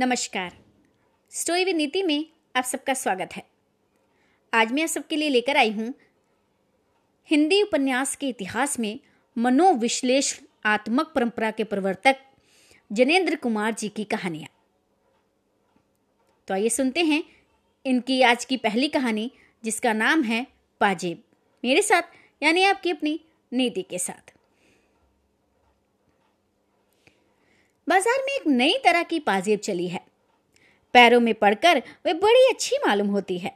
नमस्कार। Story with नीति में आप सबका स्वागत है। आज मैं आप सबके लिए लेकर आई हूँ हिंदी उपन्यास के इतिहास में मनोविश्लेषणात्मक परंपरा के प्रवर्तक जनेन्द्र कुमार जी की कहानियाँ। तो आइए सुनते हैं इनकी आज की पहली कहानी, जिसका नाम है पाजेब। मेरे साथ, यानी आपकी अपनी नीति के साथ। बाज़ार में एक नई तरह की पाजेब चली है। पैरों में पड़कर वे बड़ी अच्छी मालूम होती है।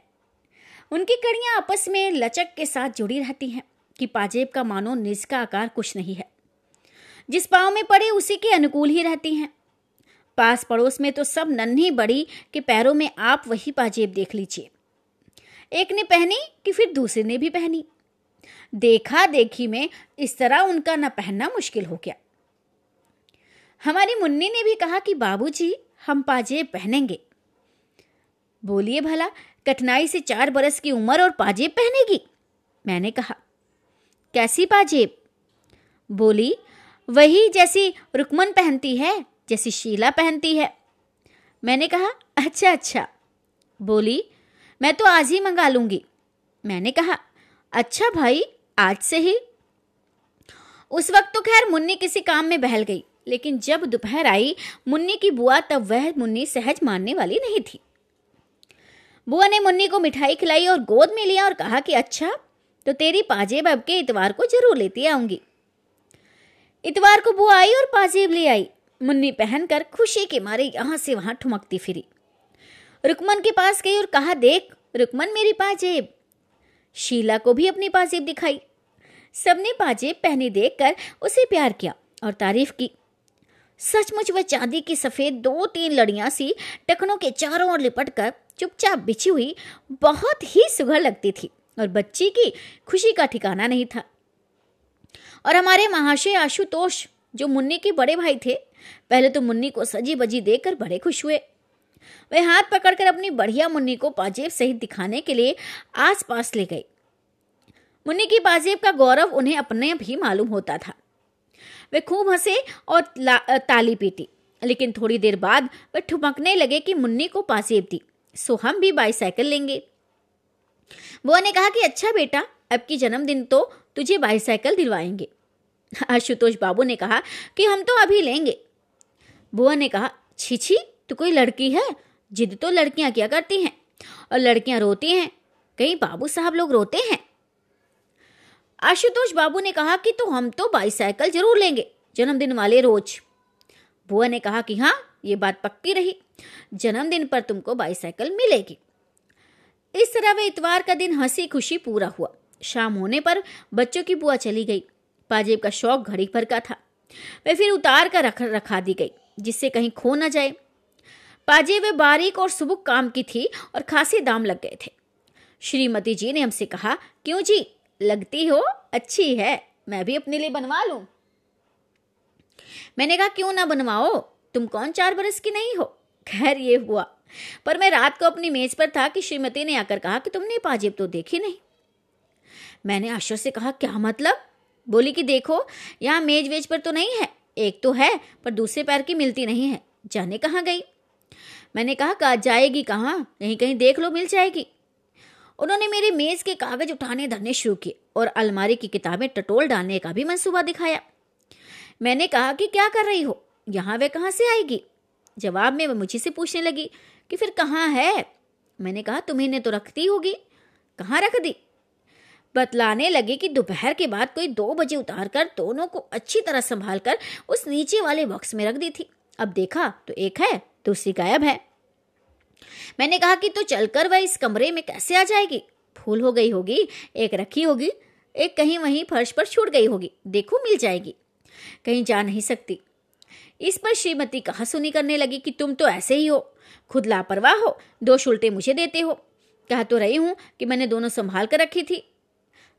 उनकी कड़ियाँ आपस में लचक के साथ जुड़ी रहती हैं कि पाजेब का मानो निज का आकार कुछ नहीं है। जिस पाँव में पड़े उसी के अनुकूल ही रहती हैं। पास पड़ोस में तो सब नन्ही बड़ी के पैरों में आप वही पाजेब देख लीजिए। एक ने पहनी कि फिर दूसरे ने भी पहनी। देखा देखी में इस तरह उनका न पहनना मुश्किल हो गया। हमारी मुन्नी ने भी कहा कि बाबूजी, हम पाजेब पहनेंगे। बोलिए भला, कठिनाई से चार बरस की उम्र और पाजेब पहनेगी? मैंने कहा, कैसी पाजेब बोली, वही जैसी रुकमन पहनती है, जैसी शीला पहनती है। मैंने कहा अच्छा अच्छा। बोली, मैं तो आज ही मंगा लूँगी। मैंने कहा अच्छा भाई, आज से ही। उस वक्त तो खैर मुन्नी किसी काम में बहल गई। लेकिन जब दोपहर आई, मुन्नी की बुआ, तब वह मुन्नी सहज मानने वाली नहीं थी। बुआ ने मुन्नी को मिठाई खिलाई और गोद में लिया और कहा कि अच्छा तो तेरी पाजेब अब के इतवार को ज़रूर लेती आऊँगी। इतवार को बुआ आई और पाजेब ले आई। मुन्नी पहनकर खुशी के मारे यहाँ से वहाँ ठुमकती फिरी। रुकमन के पास गई और कहा, देख, रुकमन मेरी पाजेब। शीला को भी अपनी पाजेब दिखाई। सबने पाजेब पहने देखकर उसे प्यार किया और तारीफ़ की। सचमुच वह चांदी की सफ़ेद दो तीन लड़ियाँ सी टखनों के चारों ओर लिपट कर चुपचाप बिछी हुई बहुत ही सुघर लगती थी और बच्ची की खुशी का ठिकाना नहीं था। और हमारे महाशय आशुतोष, जो मुन्नी के बड़े भाई थे, पहले तो मुन्नी को सजी बजी देखकर बड़े खुश हुए। वे हाथ पकड़कर अपनी बढ़िया मुन्नी को पाजेब सहित दिखाने के लिए आस पास ले गए मुन्नी की पाजेब का गौरव उन्हें अपने भी मालूम होता था। वे खूब हंसे और ताली पीटी। लेकिन थोड़ी देर बाद वे ठुमकने लगे कि मुन्नी को पासेब दी। सो हम भी बाईसाइकिल लेंगे। बुआ ने कहा कि अच्छा बेटा, अब की जन्मदिन तो तुझे बाईसाइकिल दिलवाएँगे। आशुतोष बाबू ने कहा कि हम तो अभी लेंगे। बुआ ने कहा, छी छी, तू कोई लड़की है? जिद तो लड़कियाँ क्या करती हैं और लड़कियाँ रोती हैं। कहीं बाबू साहब लोग रोते हैं? आशुतोष बाबू ने कहा कि तो हम तो बाईसाइकिल ज़रूर लेंगे, जन्मदिन वाले रोज। बुआ ने कहा कि हाँ ये बात पक्की रही, जन्मदिन पर तुमको बाईसाइकिल मिलेगी। इस तरह वे इतवार का दिन हँसी खुशी पूरा हुआ। शाम होने पर बच्चों की बुआ चली गई। पाजेब का शौक घड़ी भर का था। वे फिर उतार कर रख, रखा दी गई, जिससे कहीं खो न जाए। पाजेब वे बारीक और सुबुक काम की थी और खासे दाम लग गए थे। श्रीमती जी ने हमसे कहा, क्यों जी? लगती हो, अच्छी है, मैं भी अपने लिए बनवा लू। मैंने कहा, क्यों ना बनवाओ? तुम कौन चार बरस की नहीं हो? खैर, ये हुआ। पर मैं रात को अपनी मेज पर था कि श्रीमती ने आकर कहा कि तुमने पाजेब तो देखी नहीं। मैंने आश्चर्य से कहा, क्या मतलब? बोली कि देखो, यहाँ मेज वेज पर तो नहीं है। एक तो है, पर दूसरे पैर की मिलती नहीं है। जाने कहाँ गई? मैंने कहा कहा, जाएगी कहाँ? कहीं कहीं देख लो, मिल जाएगी। उन्होंने मेरे मेज के कागज़ उठाने, धरने शुरू किए और अलमारी की किताबें टटोल डालने का भी मंसूबा दिखाया। मैंने कहा कि क्या कर रही हो? यहाँ वे कहाँ से आएगी? जवाब में वह मुझे से पूछने लगी कि फिर कहाँ है? मैंने कहा, तुम्हें ने तो रखती होगी। कहाँ रख दी? बतलाने लगे कि दोपहर के बाद कोई दो बजे उतार कर दोनों को अच्छी तरह संभाल कर उस नीचे वाले बॉक्स में रख दी थी। अब देखा तो एक है, दूसरी गायब है। मैंने कहा कि तो चलकर वह इस कमरे में कैसे आ जाएगी? फूल हो गई होगी, एक रखी होगी, एक कहीं वहीं फर्श पर छूट गई होगी। देखो मिल जाएगी। कहीं जा नहीं सकती। इस पर श्रीमती कहा सुनी करने लगी कि तुम तो ऐसे ही हो। खुद लापरवाह हो दो उल्टे मुझे देते हो। कहा तो रही हूँ कि मैंने दोनों संभाल कर रखी थी।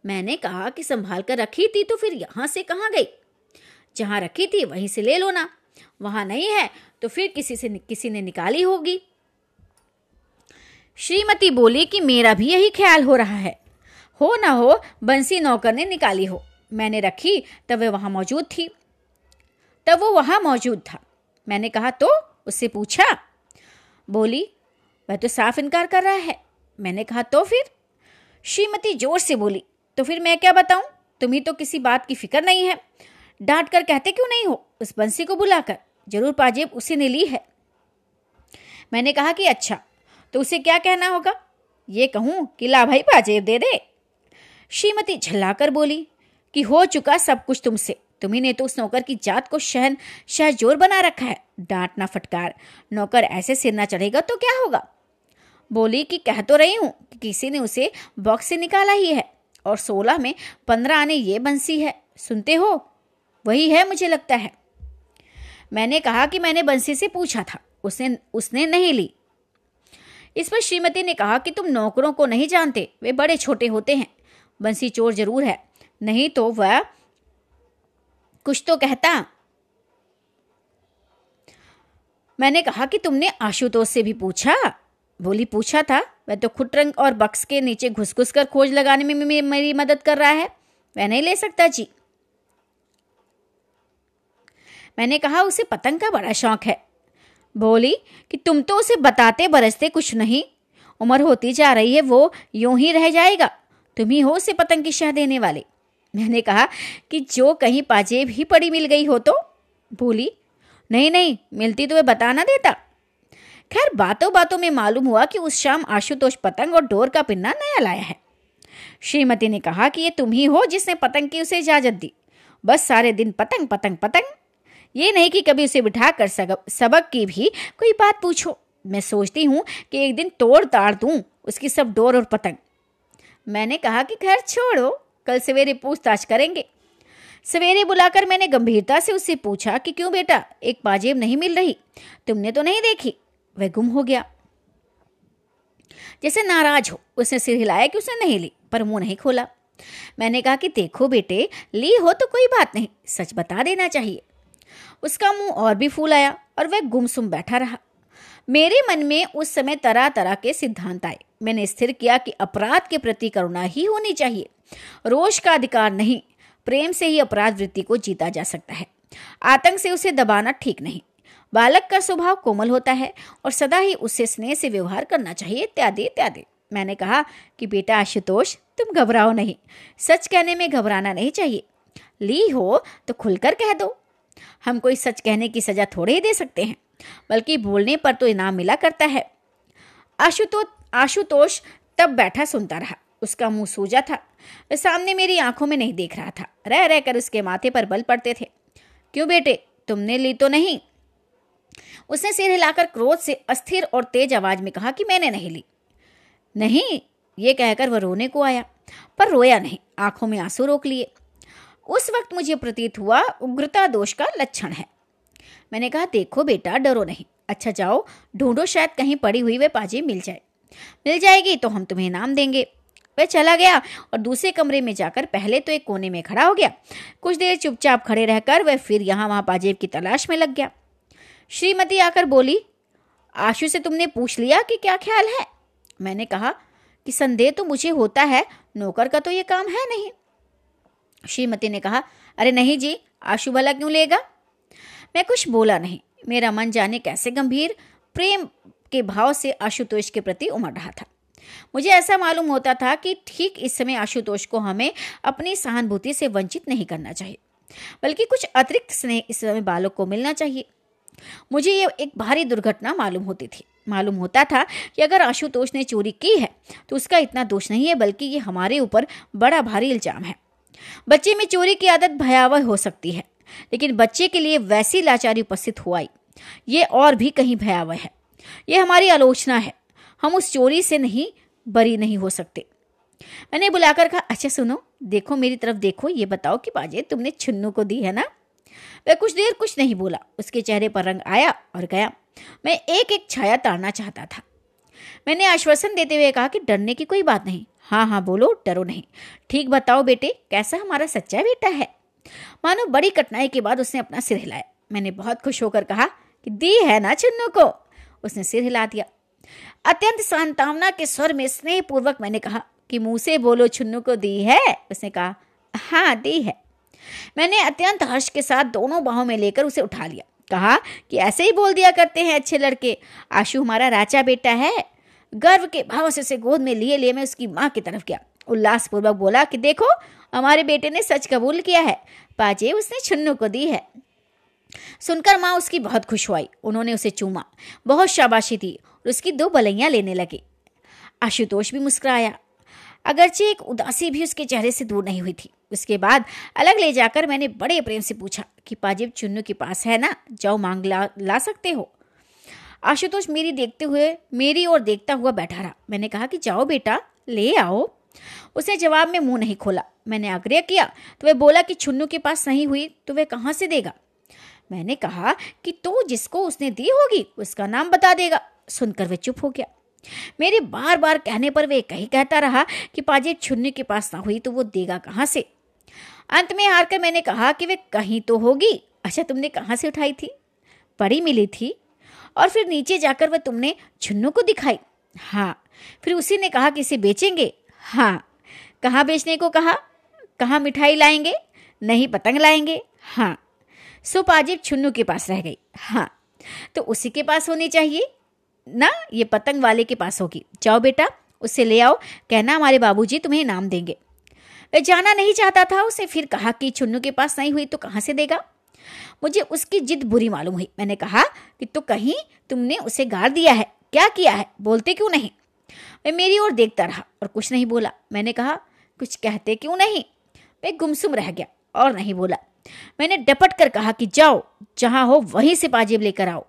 मैंने कहा कि संभाल कर रखी थी तो फिर यहाँ से कहाँ गई? जहाँ रखी थी, वहीं से ले लो ना। वहाँ नहीं है तो फिर किसी से किसी ने निकाली होगी। श्रीमती बोली कि मेरा भी यही ख्याल हो रहा है। हो ना हो, बंसी नौकर ने निकाली हो। मैंने रखी, तब वह वहाँ मौजूद थी। तब वो वहाँ मौजूद था। मैंने कहा तो उससे पूछा? बोली, वह तो साफ़ इनकार कर रहा है। मैंने कहा तो फिर? श्रीमती ज़ोर से बोली तो फिर मैं क्या बताऊँ? तुम्हें तो किसी बात की फ़िक्र नहीं है। डांट कर कहते क्यों नहीं हो? उस बंसी को बुलाकर। ज़रूर पाजेब उसी ने ली है। मैंने कहा कि अच्छा तो उसे क्या कहना होगा? ये कहूँ कि ला भाई पाजेब दे दे। श्रीमती झल्लाकर बोली, कि हो चुका सब कुछ तुमसे। तुम्ही ने तो उस नौकर की जात को शहन, शहजोर बना रखा है। डांटना फटकार। नौकर ऐसे सिर ना चढ़ेगा तो क्या होगा? बोली कि कह तो रही हूँ कि किसी ने उसे बॉक्स से निकाला ही है, और सोलह में पंद्रह आने ये बंसी है। सुनते हो? वही है मुझे लगता है। मैंने कहा कि मैंने बंसी से पूछा था। उसने उसने नहीं ली। इस पर श्रीमती ने कहा कि तुम नौकरों को नहीं जानते, वे बड़े छोटे होते हैं। बंसी चोर ज़रूर है। नहीं तो वह कुछ तो कहता। मैंने कहा कि तुमने आशुतोष से भी पूछा? बोली, पूछा था। वह तो खुटरंग और बक्स के नीचे घुस घुस कर खोज लगाने में मेरी मदद कर रहा है। वह नहीं ले सकता जी। मैंने कहा, उसे पतंग का बड़ा शौक है। बोली कि तुम तो उसे बताते बरसते कुछ नहीं। उम्र होती जा रही है, वो यूँ ही रह जाएगा। तुम ही हो उसे पतंग की शह देने वाले। मैंने कहा कि जो कहीं पाजेब ही पड़ी मिल गई हो तो? बोली, नहीं नहीं, मिलती तो वह बता ना देता। खैर, बातों बातों में मालूम हुआ कि उस शाम आशुतोष पतंग और डोर का पिन्ना नया लाया है। श्रीमती ने कहा कि ये तुम ही हो जिसने पतंग की उसे इजाज़त दी। बस सारे दिन पतंग पतंग पतंग। ये नहीं कि कभी उसे बिठा कर सबक की भी कोई बात पूछो। मैं सोचती हूँ कि एक दिन तोड़ ताड़ दूँ उसकी सब डोर और पतंग। मैंने कहा कि खैर छोड़ो, कल सवेरे पूछताछ करेंगे। सवेरे बुलाकर मैंने गंभीरता से उससे पूछा कि क्यों बेटा, एक पाजेब नहीं मिल रही, तुमने तो नहीं देखी, वह गुम हो गया। जैसे नाराज़ हो, उसने सिर हिलाया कि उसने नहीं ली, पर मुँह नहीं खोला। मैंने कहा कि देखो बेटे, ली हो तो कोई बात नहीं, सच बता देना चाहिए। उसका मुँह और भी फूल आया और वह गुमसुम बैठा रहा। मेरे मन में उस समय तरह तरह के सिद्धांत आए। मैंने स्थिर किया कि अपराध के प्रति करुणा ही होनी चाहिए। रोष का अधिकार नहीं, प्रेम से ही अपराध वृत्ति को जीता जा सकता है। आतंक से उसे दबाना ठीक नहीं। बालक का स्वभाव कोमल होता है और सदा ही उससे स्नेह से व्यवहार करना चाहिए। इत्यादि इत्यादि। मैंने कहा कि बेटा आशुतोष, तुम घबराओ नहीं। सच कहने में घबराना नहीं चाहिए। ली हो तो खुलकर कह दो। हम कोई सच कहने की सजा थोड़े ही दे सकते हैं, बल्कि बोलने पर तो इनाम मिला करता है। आशुतोष आशुतोष तब बैठा सुनता रहा। उसका मुँह सूजा था। वह सामने मेरी आँखों में नहीं देख रहा था। रह, रहकर उसके माथे पर बल पड़ते थे। क्यों बेटे? तुमने ली तो नहीं। उसने सिर हिलाकर क्रोध से अस्थिर और तेज आवाज़ में कहा कि मैंने नहीं ली। नहीं, ये कहकर वह रोने को आया, पर रोया नहीं। आँखों में आँसू रोक लिए। उस वक्त मुझे प्रतीत हुआ, उग्रता दोष का लक्षण है। मैंने कहा, देखो बेटा, डरो नहीं। अच्छा जाओ, ढूंढो शायद कहीं पड़ी हुई वे पाजी मिल जाए। मिल जाएगी तो हम तुम्हें इनाम देंगे। वह चला गया और दूसरे कमरे में जाकर पहले तो एक कोने में खड़ा हो गया। कुछ देर चुपचाप खड़े रहकर वह फिर यहाँ वहाँ पाजेब की तलाश में लग गया। श्रीमती आकर बोली, आशु से तुमने पूछ लिया कि क्या ख्याल है? मैंने कहा, कि संदेह तो मुझे होता है, नौकर का तो ये काम है नहीं। श्रीमती ने कहा, अरे नहीं जी आशु भला क्यों लेगा? मैं कुछ बोला नहीं। मेरा मन जाने कैसे गंभीर, प्रेम के भाव से आशुतोष के प्रति उमड़ रहा था। मुझे ऐसा मालूम होता था कि ठीक इस समय आशुतोष को हमें अपनी सहानुभूति से वंचित नहीं करना चाहिए, बल्कि कुछ अतिरिक्त स्नेह इस समय बालक को मिलना चाहिए। मुझे ये एक भारी दुर्घटना मालूम होती थी। मालूम होता था कि अगर आशुतोष ने चोरी की है तो उसका इतना दोष नहीं है, बल्कि ये हमारे ऊपर बड़ा भारी इल्ज़ाम है। बच्चे में चोरी की आदत भयावह हो सकती है, लेकिन बच्चे के लिए वैसी लाचारी उपस्थित हुआ ये और भी कहीं भयावह है। ये हमारी आलोचना है, हम उस चोरी से नहीं, बरी नहीं हो सकते। मैंने बुलाकर कहा अच्छा सुनो, देखो मेरी तरफ़ देखो, ये बताओ कि बाजे तुमने छुन्नू को दी है ना? वह कुछ देर कुछ नहीं बोला, उसके चेहरे पर रंग आया और गया। मैं एक एक छाया ताड़ना चाहता था। मैंने आश्वासन देते हुए कहा कि डरने की कोई बात नहीं हाँ हाँ बोलो, डरो नहीं। ठीक बताओ बेटे, कैसा हमारा सच्चा बेटा है? मानो बड़ी कठिनाई के बाद उसने अपना सिर हिलाया। मैंने बहुत खुश होकर कहा कि दी है ना चुन्नू को। उसने सिर हिला दिया। अत्यंत सांतावना के स्वर में स्नेह पूर्वक मैंने कहा कि मुँह से बोलो छुन्नू को दी है? उसने कहा हाँ दी है। मैंने अत्यंत हर्ष के साथ दोनों बाहों में लेकर उसे उठा लिया। कहा कि ऐसे ही बोल दिया करते हैं अच्छे लड़के। आशु हमारा राचा बेटा है। गर्व के भाव से उसे गोद में लिए लिए मैं उसकी माँ की तरफ़ गया। उल्लासपूर्वक बोला कि देखो हमारे बेटे ने सच कबूल किया है। पाजे उसने छुन्नू को दी है। सुनकर माँ उसकी बहुत खुश हुई। उन्होंने उसे चूमा। बहुत शाबाशी दी और उसकी दो बलैया लेने लगे। आशुतोष भी मुस्कुराया। अगरचे एक उदासी भी उसके चेहरे से दूर नहीं हुई थी। उसके बाद अलग ले जाकर मैंने बड़े प्रेम से पूछा कि पाजिब चुन्नू के पास है ना? जाओ मांग ला, ला सकते हो? आशुतोष मेरी देखते हुए, मेरी ओर देखता हुआ बैठा रहा। मैंने कहा कि जाओ बेटा, ले आओ। उसने जवाब में मुँह नहीं खोला। मैंने आग्रह किया तो वह बोला कि छुन्नू के पास नहीं हुई तो वह कहाँ से देगा? मैंने कहा कि तो जिसको उसने दी होगी, उसका नाम बता देगा। सुनकर वह चुप हो गया। मेरे बार बार कहने पर वे कहीं कहता रहा कि पाजे छुन्नी के पास ना हुई तो वो देगा कहाँ से? अंत में हार कर मैंने कहा कि वे कहीं तो होगी। अच्छा तुमने कहाँ से उठाई थी? पड़ी मिली थी। और फिर नीचे जाकर वह तुमने छुन्नू को दिखाई। हाँ फिर उसी ने कहा कि इसे बेचेंगे। हाँ कहाँ बेचने को कहा? कहाँ मिठाई लाएँगे? नहीं पतंग लाएँगे। हाँ सो पाजिब छुन्नू के पास रह गई। हाँ तो उसी के पास होनी चाहिए। ना, ये पतंग वाले के पास होगी। जाओ बेटा, उसे ले आओ। कहना, हमारे बाबूजी तुम्हें इनाम देंगे। जाना नहीं चाहता था उसे, फिर कहा कि छुन्नू के पास नहीं हुई तो कहाँ से देगा? मुझे उसकी जिद बुरी मालूम हुई। मैंने कहा कि तो कहीं तुमने उसे गाड़ दिया है। क्या किया है? बोलते क्यों नहीं? वह मेरी ओर देखता रहा और कुछ नहीं बोला। मैंने कहा, कुछ कहते क्यों नहीं? वह गुमसुम रह गया और नहीं बोला। मैंने डपट कर कहा कि जाओ, जहाँ हो वहीं से पाजेब लेकर आओ।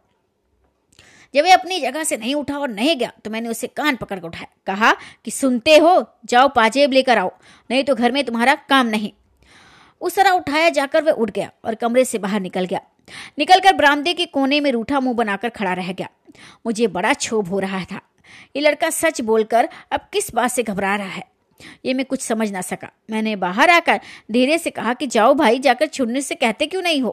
जब वह अपनी जगह से नहीं उठा और नहीं गया तो मैंने उसे कान पकड़ कर उठाया। कहा कि सुनते हो, जाओ पाजेब लेकर आओ, नहीं तो घर में तुम्हारा काम नहीं। उस तरह उठाया जाकर वह उठ गया और कमरे से बाहर निकल गया। निकलकर बरामदे के कोने में रूठा मुँह बनाकर खड़ा रह गया। मुझे बड़ा क्षोभ हो रहा था। ये लड़का सच बोलकर अब किस बात से घबरा रहा है? ये मैं कुछ समझ ना सका। मैंने बाहर आकर धीरे से कहा कि, जाओ भाई, जाकर छुड़ने से कहते क्यों नहीं हो?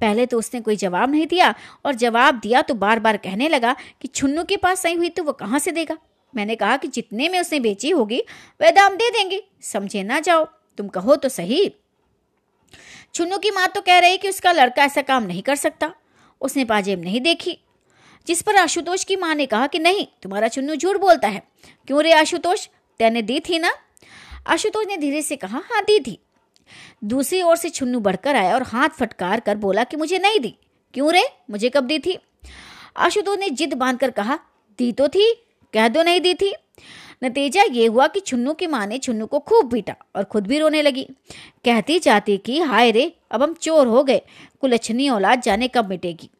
पहले तो उसने कोई जवाब नहीं दिया और जवाब दिया तो बार बार कहने लगा कि, छुन्नू के पास सही हुई तो वो कहाँ से देगा? मैंने कहा कि, जितने में उसने बेची होगी, वह दाम दे देंगे। समझे ना जाओ। तुम कहो तो सही। छुन्नू की माँ तो कह रही कि उसका लड़का ऐसा काम नहीं कर सकता। उसने पाजेब नहीं देखी। जिस पर आशुतोष की माँ ने कहा कि नहीं, तुम्हारा चुन्नू झूठ बोलता है। क्यों रे आशुतोष? तैने दी थी ना? आशुतोष ने धीरे से कहा हाँ दी थी। दूसरी ओर से छुन्नू बढ़कर आया और हाथ फटकार कर बोला कि मुझे नहीं दी। क्यों रे? मुझे कब दी थी? आशुतोष ने जिद बांधकर कहा, दी तो थी, कह दो नहीं दी थी। नतीजा ये हुआ कि छुन्नू की माँ ने छुन्नू को खूब पीटा और खुद भी रोने लगी। कहती जाती कि, हाय रे, अब हम चोर हो गए कुलच्छनी औलाद जाने कब मिटेगी?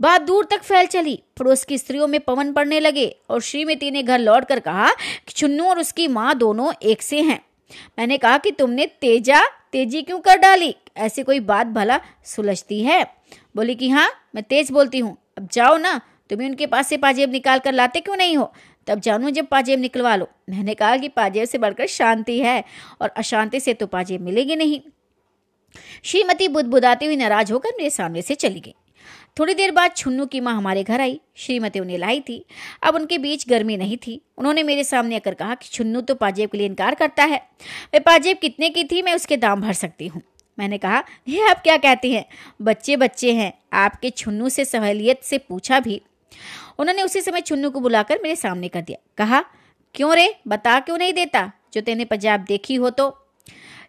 बात दूर तक फैल चली। पड़ोस की स्त्रियों में पवन पड़ने लगे और श्रीमती ने घर लौट कर कहा कि छुन्नू और उसकी माँ दोनों एक से हैं। मैंने कहा कि तुमने तेजा, तेज़ी क्यों कर डाली? ऐसी कोई बात भला सुलझती है? बोली कि हाँ मैं तेज बोलती हूँ। अब जाओ ना, तुम्हें उनके पास से पाजेब निकाल कर लाते क्यों नहीं हो? तब जानू जब पाजेब निकलवा लो। मैंने कहा कि पाजेब से बढ़कर शांति है और अशांति से तो पाजेब मिलेगी नहीं। श्रीमती बुदबुदाती हुई नाराज़ होकर मेरे सामने से चली गई। थोड़ी देर बाद छुन्नू की माँ हमारे घर आई। श्रीमती उन्हें लाई थी। अब उनके बीच गर्मी नहीं थी। उन्होंने मेरे सामने आकर कहा कि छुन्नू तो पाजेब के लिए इनकार करता है। वे पाजेब कितने की थी मैं उसके दाम भर सकती हूँ। मैंने कहा, ये आप क्या कहती हैं? बच्चे बच्चे हैं। आपके छुन्नू से सहेलियत से पूछा भी। उन्होंने उसी समय छुन्नू को बुलाकर मेरे सामने कर दिया। कहा, क्यों रे? बता क्यों नहीं देता? जो तेने पंजाब देखी हो तो।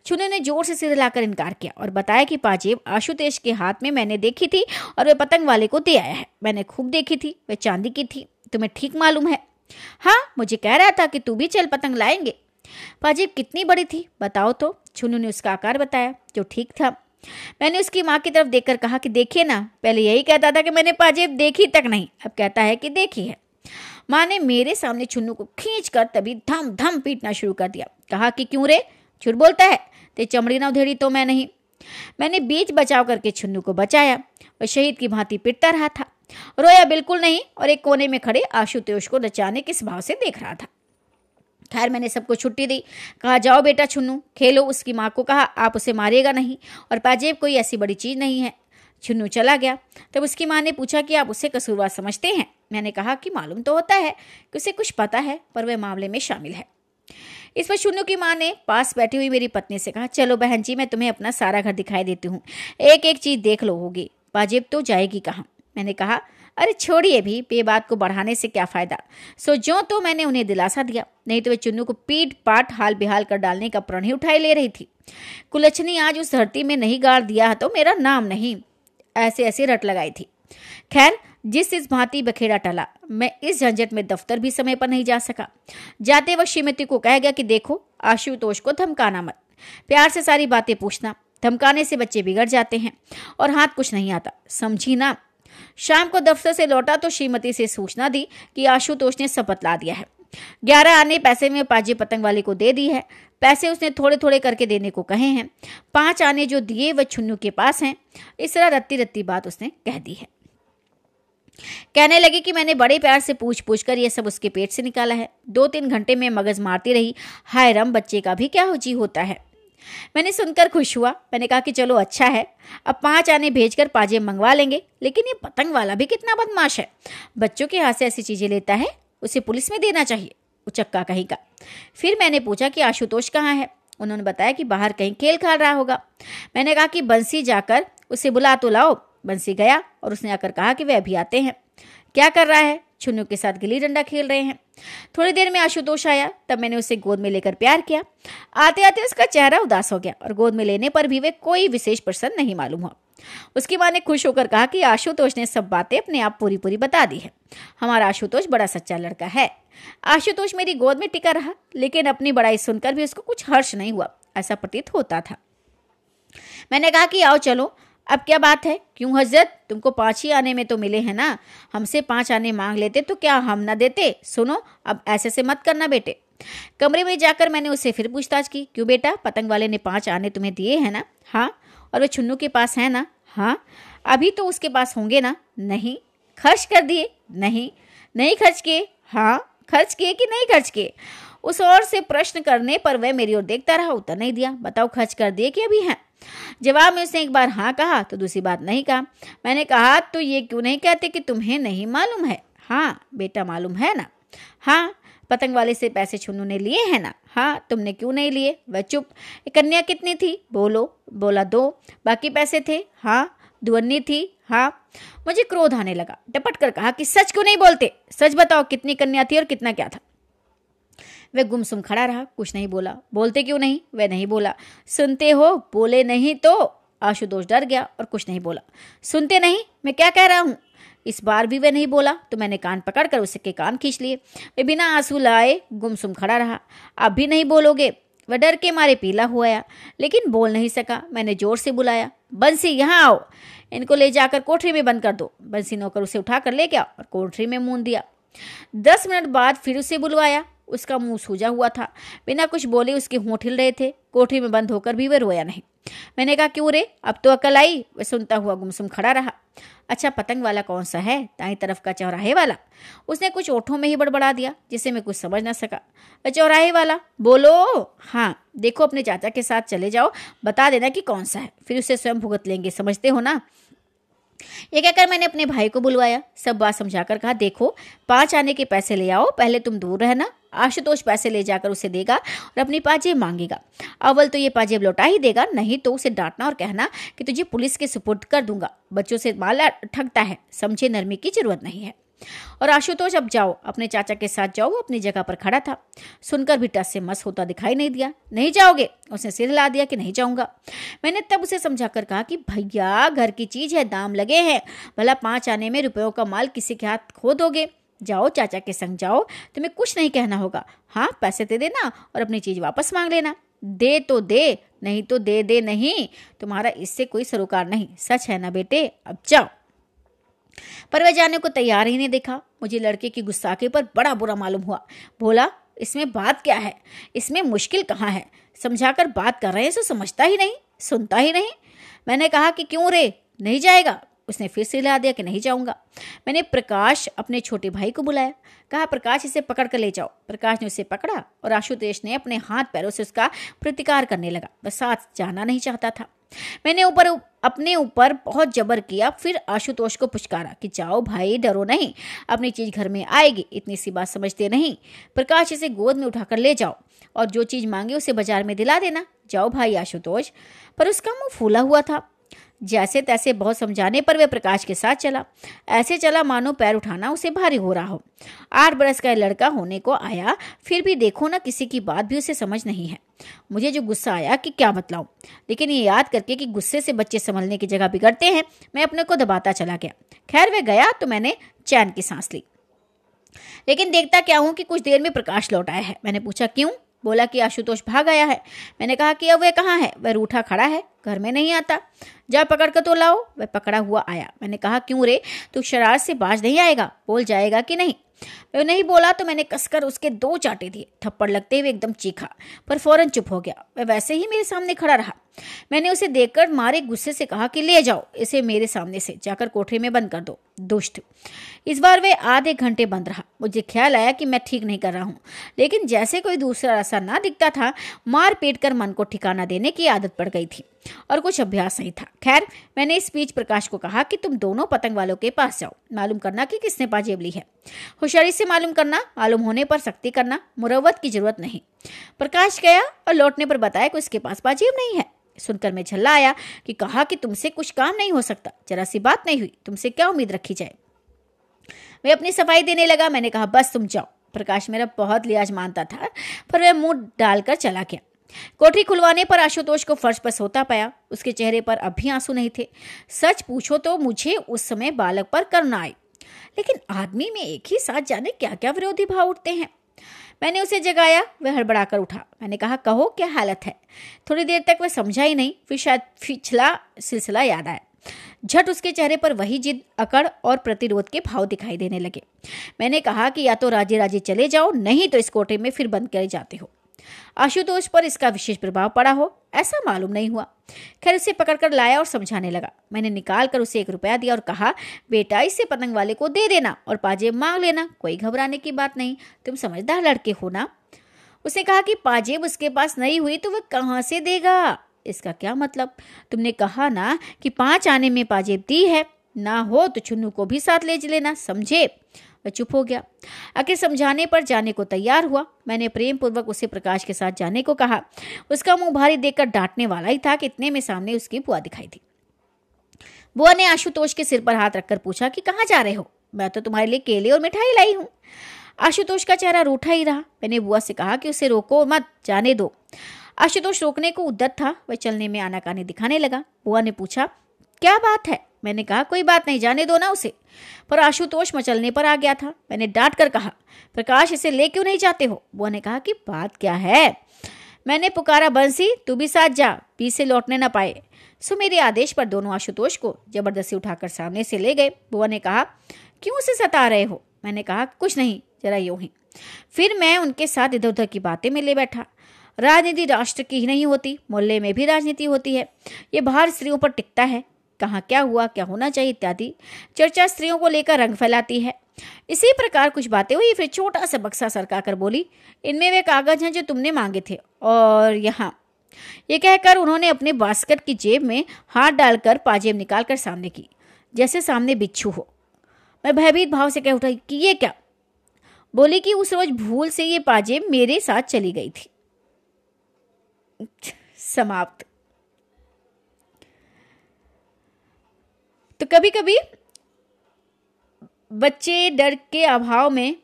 छुनू ने ज़ोर से सिर हिलाकर इनकार किया और बताया कि पाजेब आशुतेश के हाथ में मैंने देखी थी और वह पतंग वाले को दे आया है। मैंने खूब देखी थी वह चांदी की थी। तुम्हें ठीक मालूम है। हाँ मुझे कह रहा था कि तू भी चल पतंग लाएँगे। पाजेब कितनी बड़ी थी, बताओ तो। छुनू ने उसका आकार बताया, जो ठीक था। मैंने उसकी माँ की तरफ़ देखकर कहा कि देखिए ना, पहले यही कहता था कि मैंने पाजेब देखी तक नहीं, अब कहता है कि देखी है। माँ ने मेरे सामने छुन्नू को खींच कर तभी धम धम पीटना शुरू कर दिया। कहा कि क्यों रे? झूठ बोलता है? ते चमड़ी ना उधेड़ी तो मैं नहीं। मैंने बीच बचाव करके छुन्नू को बचाया। वह शहीद की भांति पिटता रहा था। रोया बिल्कुल नहीं और एक कोने में खड़े आशुतोष को नचाने के स्वभाव से देख रहा था। खैर, मैंने सबको छुट्टी दी। कहा, जाओ बेटा छुन्नू, खेलो। उसकी माँ को कहा, आप उसे मारेगा नहीं और पाजेब, कोई ऐसी बड़ी चीज़ नहीं है। छुन्नू चला गया। तब उसकी माँ ने पूछा कि, आप उसे कसूरवार समझते हैं? मैंने कहा, कि मालूम तो होता है कि उसे कुछ पता है, पर वह मामले में शामिल है। इस पर शुन्नू की माँ ने पास बैठी हुई मेरी पत्नी से कहा, चलो बहन जी, मैं तुम्हें अपना सारा घर दिखाई देती हूँ। एक एक चीज़ देख लो होगी। पाजेब तो जाएगी कहाँ? मैंने कहा अरे छोड़िए भी पे बात को बढ़ाने से क्या फ़ायदा? सो जो तो मैंने उन्हें दिलासा दिया, नहीं तो वे चुन्नू को पीट पाट हाल बेहाल कर डालने का प्रण ही उठाई ले रही थी। कुलच्छनी आज उस धरती में नहीं गाड़ दिया तो मेरा नाम नहीं। ऐसे ऐसे रट लगाई थी। खैर, जिस इस भांति बखेड़ा टला, मैं इस झंझट में दफ्तर भी समय पर नहीं जा सका। जाते वक्त श्रीमती को कह गया कि देखो, आशुतोष को धमकाना मत। प्यार से सारी बातें पूछना, धमकाने से बच्चे बिगड़ जाते हैं, और हाथ कुछ नहीं आता। समझी ना शाम को दफ्तर से लौटा तो श्रीमती से सूचना दी कि आशुतोष ने सब बतला दिया है। ग्यारह आने पैसे में पाजी पतंग वाले को दे दी है। पैसे उसने थोड़े थोड़े करके देने को कहे हैं। पाँच आने जो दिए वह छुन्नू के पास हैं। इस तरह रत्ती रत्ती बात उसने कह दी है। कहने लगी कि मैंने बड़े प्यार से पूछ पूछ कर यह सब उसके पेट से निकाला है। दो तीन घंटे में मगज मारती रही, हाय रम, बच्चे का भी क्या हो जी होता है? मैंने सुनकर खुश हुआ। मैंने कहा कि चलो अच्छा है। अब पाँच आने भेजकर पाजे मंगवा लेंगे, लेकिन ये पतंग वाला भी कितना बदमाश है। बच्चों के हाथ से ऐसी चीज़ें लेता है, उसे पुलिस में देना चाहिए, उचक्का कहीं का। फिर मैंने पूछा कि आशुतोष कहाँ है? उन्होंने बताया कि बाहर कहीं खेल खा रहा होगा। मैंने कहा कि बंसी जाकर उसे बुला तो लाओ। बंसी गया और उसने आकर कहा कि वे अभी आते हैं। क्या कर रहा है? छुन्नू के साथ गिली डंडा खेल रहे हैं। थोड़ी देर में आशुतोष आया, तब मैंने उसे गोद में लेकर प्यार किया। आते आते उसका चेहरा उदास हो गया और गोद में लेने पर भी वे कोई विशेष प्रसन्न नहीं मालूम हुआ। उसकी माँ ने खुश होकर कहा कि आशुतोष ने सब बातें अपने आप पूरी पूरी बता दी है। हमारा आशुतोष बड़ा सच्चा लड़का है। आशुतोष मेरी गोद में टिका रहा, लेकिन अपनी बड़ाई सुनकर भी उसको कुछ हर्ष नहीं हुआ, ऐसा प्रतीत होता था। मैंने कहा कि आओ चलो अब क्या बात है? क्यों हज़रत? तुमको पाँच ही आने में तो मिले हैं ना? हमसे पाँच आने मांग लेते तो क्या हम ना देते? सुनो, अब ऐसे से मत करना बेटे। कमरे में जाकर मैंने उससे फिर पूछताछ की, क्यों बेटा? पतंग वाले ने पाँच आने तुम्हें दिए हैं ना? हाँ और वे छुन्नू के पास है ना? हाँ अभी तो उसके पास होंगे ना? नहीं। खर्च कर दिए? नहीं। नहीं खर्च किए? हाँ खर्च किए कि नहीं खर्च किए? उस और से प्रश्न करने पर वह मेरी ओर देखता रहा, उत्तर नहीं दिया। बताओ, खर्च कर दिए कि अभी हैं? जवाब में उसने एक बार हाँ कहा तो दूसरी बात नहीं कहा। मैंने कहा तो ये क्यों नहीं कहते कि तुम्हें नहीं मालूम है? हाँ बेटा, मालूम है ना? हाँ पतंग वाले से पैसे छुन्नू ने लिए हैं ना? हाँ तुमने क्यों नहीं लिए? वह चुप कन्या कितनी थी? बोलो, बोला दो, बाकी पैसे थे? हाँ दुअन्नी थी? हाँ मुझे क्रोध आने लगा, डपट कर कहा कि सच क्यों नहीं बोलते? सच बताओ, कितनी कन्या थी और कितना क्या था? वह गुमसुम खड़ा रहा, कुछ नहीं बोला। बोलते क्यों नहीं? वह नहीं बोला। सुनते हो, बोले नहीं तो आशुतोष डर गया और कुछ नहीं बोला। सुनते नहीं, मैं क्या कह रहा हूँ? इस बार भी वह नहीं बोला तो मैंने कान पकड़कर उसके कान खींच लिए। वे बिना आँसू लाए गुमसुम खड़ा रहा। अब भी नहीं बोलोगे? वह डर के मारे पीला हुआ लेकिन बोल नहीं सका। मैंने ज़ोर से बुलाया, बंसी, यहाँ आओ। इनको ले जाकर कोठरी में बंद कर दो। बंसी नौकर उसे उठाकर ले गया और कोठरी में मून दिया। दस मिनट बाद फिर उसे बुलवाया। उसका मुँह सूजा हुआ था। बिना कुछ बोले उसके होंठ हिल रहे थे। कोठरी में बंद होकर भी वह रोया नहीं। मैंने कहा, क्यों रे? अब तो अकल आई। वह सुनता हुआ गुमसुम खड़ा रहा। अच्छा पतंग वाला कौन सा है? दाई तरफ़ का चौराहे वाला? उसने कुछ ओठों में ही बड़बड़ा दिया, जिसे मैं कुछ समझ ना सका। चौराहे वाला? बोलो! हाँ देखो अपने चाचा के साथ चले जाओ। बता देना कि कौन सा है। फिर उसे स्वयं भुगत लेंगे, समझते हो ना? ये कहकर मैंने अपने भाई को बुलवाया। सब बात समझाकर कहा, देखो, पाँच आने के पैसे ले आओ, पहले तुम दूर रहना। आशुतोष पैसे ले जाकर उसे देगा और अपनी पाजेब मांगेगा। अव्वल तो ये पाजेब लौटा ही देगा, नहीं तो उसे डांटना और कहना कि तुझे पुलिस के सुपुर्द कर दूँगा। बच्चों से माला ठगता है, समझे नरमी की ज़रूरत नहीं है। और आशुतोष, अब जाओ। अपने चाचा के साथ जाओ, वो अपनी जगह पर खड़ा था। सुनकर भी टस से मस होता दिखाई नहीं दिया। नहीं जाओगे? उसने सिर हिला दिया कि नहीं जाऊँगा। मैंने तब उसे समझा कर कहा कि, भैया, घर की चीज़ है, दाम लगे हैं। भला पाँच आने में रुपयों का माल किसी के हाथ खो दोगे? जाओ, चाचा के संग जाओ। तुम्हें कुछ नहीं कहना होगा। हाँ पैसे दे देना और अपनी चीज़ वापस मांग लेना। दे तो दे, नहीं तो दे दे नहीं। तुम्हारा इससे कोई सरोकार नहीं। सच है ना बेटे? अब जाओ। पर वह जाने को तैयार ही नहीं देखा। मुझे लड़के की गुस्साखे पर बड़ा बुरा मालूम हुआ। बोला, इसमें बात क्या है? इसमें मुश्किल कहाँ है? समझाकर बात कर रहे हैं सो समझता ही नहीं, सुनता ही नहीं। मैंने कहा कि क्यों रे? नहीं जाएगा? उसने फिर से हिला दिया कि नहीं जाऊँगा। मैंने प्रकाश अपने छोटे भाई को बुलाया। कहा, प्रकाश, इसे पकड़ कर ले जाओ। प्रकाश ने उसे पकड़ा और आशुतोष ने अपने हाथ पैरों से उसका प्रतिकार करने लगा। वह साथ जाना नहीं चाहता था। मैंने ऊपर, अपने ऊपर बहुत जबर किया, फिर आशुतोष को पुचकारा कि जाओ भाई, डरो नहीं, अपनी चीज़ घर में आएगी, इतनी सी बात समझते नहीं। प्रकाश इसे गोद में उठाकर ले जाओ और जो चीज़ मांगे उसे बाज़ार में दिला देना। जाओ भाई आशुतोष। पर उसका मुँह फूला हुआ था। जैसे तैसे बहुत समझाने पर वह प्रकाश के साथ चला। ऐसे चला मानो पैर उठाना उसे भारी हो रहा हो। आठ बरस का लड़का होने को आया, फिर भी देखो ना किसी की बात भी उसे समझ नहीं है। मुझे जो गुस्सा आया कि क्या बतलाऊं? लेकिन ये याद करके कि गुस्से से बच्चे संभलने की जगह बिगड़ते हैं, मैं अपने को दबाता चला गया। खैर, वह गया तो मैंने चैन की सांस ली। लेकिन देखता क्या हूँ कि कुछ देर में प्रकाश लौट आया है। मैंने पूछा, क्यों? बोला कि आशुतोष भाग आया है। मैंने कहा कि अब वह कहाँ है? वह रूठा खड़ा है, घर में नहीं आता। जा पकड़ कर तो लाओ। वह पकड़ा हुआ आया। मैंने कहा, क्यों रे? तू शरार से बाज नहीं आएगा? बोल जाएगा कि नहीं? वह नहीं बोला तो मैंने कसकर उसके दो चाटे दिए। थप्पड़ लगते हुए एकदम चीखा, पर फ़ौरन चुप हो गया। वह वैसे ही मेरे सामने खड़ा रहा। मैंने उसे देखकर मारे गुस्से से कहा कि, ले जाओ, इसे मेरे सामने से। जाकर कोठरी में बंद कर दो। दुष्ट। इस बार वे आधे घंटे बंद रहा। मुझे ख्याल आया कि मैं ठीक नहीं कर रहा हूँ। लेकिन जैसे कोई दूसरा रास्ता ना दिखता था, मार पीट कर मन को ठिकाना देने की आदत पड़ गई थी। और कुछ अभ्यास नहीं था। खैर, मैंने इस बीच प्रकाश को कहा कि तुम दोनों पतंग वालों के पास जाओ। मालूम करना कि किसने पाजेब ली है। होशियारी से मालूम करना, मालूम होने पर सख्ती करना मुरवत की ज़रूरत नहीं। प्रकाश गया और लौटने पर बताया कि उसके पास पाजेब नहीं है। सुनकर मैं झल्ला आया कि कहा कि तुमसे कुछ काम नहीं हो सकता। जरा सी बात नहीं हुई। तुमसे क्या उम्मीद रखी जाए? मैं अपनी सफ़ाई देने लगा। मैंने कहा, बस तुम जाओ। प्रकाश मेरा बहुत लिहाज मानता था, पर वह मुँह डालकर चला गया। कोठरी खुलवाने पर आशुतोष को फर्श पर सोता पाया। उसके चेहरे पर अब भी आँसू नहीं थे। सच पूछो तो मुझे उस समय बालक पर करना आई। लेकिन आदमी में एक ही साथ जाने क्या क्या विरोधी भाव उठते हैं? मैंने उसे जगाया, वह हड़बड़ाकर उठा। मैंने कहा, कहो, क्या हालत है? थोड़ी देर तक वह समझा ही नहीं, फिर शायद पिछला सिलसिला याद आया। झट उसके चेहरे पर वही जिद, अकड़ और प्रतिरोध के भाव दिखाई देने लगे। मैंने कहा कि या तो राजे राजे चले जाओ, नहीं तो इस कोटे में फिर बंद कर जाते हो। आशुतोष पर इसका विशेष प्रभाव पड़ा हो, ऐसा मालूम नहीं हुआ। खैर उसे पकड़कर लाया और समझाने लगा। मैंने निकाल कर उसे एक रुपया दिया और कहा, बेटा, इसे पतंग वाले को दे देना और पाजेब मांग लेना, कोई घबराने की बात नहीं। तुम समझदार लड़के हो ना? उसने कहा कि पाजेब उसके पास नहीं हुई तो वह कहाँ से देगा? इसका क्या मतलब? तुमने कहा ना कि पाँच आने में पाजेब दी है। ना हो तो चुन्नू को भी साथ ले लेना, समझे? वह चुप हो गया। आखिर समझाने पर जाने को तैयार हुआ। मैंने प्रेम पूर्वक उसे प्रकाश के साथ जाने को कहा। उसका मुँह भारी देखकर डांटने वाला ही था कि इतने में सामने उसकी बुआ दिखाई थी। बुआ ने आशुतोष के सिर पर हाथ रखकर पूछा कि कहाँ जा रहे हो? मैं तो तुम्हारे लिए केले और मिठाई लाई हूँ। आशुतोष का चेहरा रूठा ही रहा। मैंने बुआ से कहा कि उसे रोको मत, जाने दो। आशुतोष रोकने को उद्दत था। वह चलने में आनाकानी दिखाने लगा। बुआ ने पूछा, क्या बात है? मैंने कहा, कोई बात नहीं, जाने दो ना उसे। पर आशुतोष मचलने पर आ गया था। मैंने डांट कर कहा, प्रकाश, इसे ले क्यों नहीं जाते हो? बुआ ने कहा कि, बात क्या है? मैंने पुकारा, बंसी, तू भी साथ जा पी से लौटने ना पाए। सो मेरे आदेश पर दोनों आशुतोष को ज़बरदस्ती उठाकर सामने से ले गए। बुआ ने कहा, क्यों उसे सता रहे हो? मैंने कहा, कुछ नहीं, जरा यूँ ही। फिर मैं उनके साथ इधर उधर की बातें में ले बैठा। राजनीति राष्ट्र की ही नहीं होती, मोहल्ले में भी राजनीति होती है। ये बाहर स्त्रियों पर टिकता है। कहाँ क्या हुआ, क्या होना चाहिए इत्यादि चर्चा स्त्रियों को लेकर रंग फैलाती है। इसी प्रकार कुछ बातें हुई, फिर छोटा सा बक्सा सरका कर बोली, इनमें वे कागज़ हैं जो तुमने मांगे थे। और यहाँ, ये कहकर उन्होंने अपने बास्केट की जेब में हाथ डालकर पाजेब निकालकर सामने की, जैसे सामने बिच्छू हो। मैं भयभीत भाव से कह उठा, कि ये क्या? बोली कि उस रोज भूल से ये पाजेब मेरे साथ चली गई थी। समाप्त। तो कभी कभी बच्चे डर के अभाव में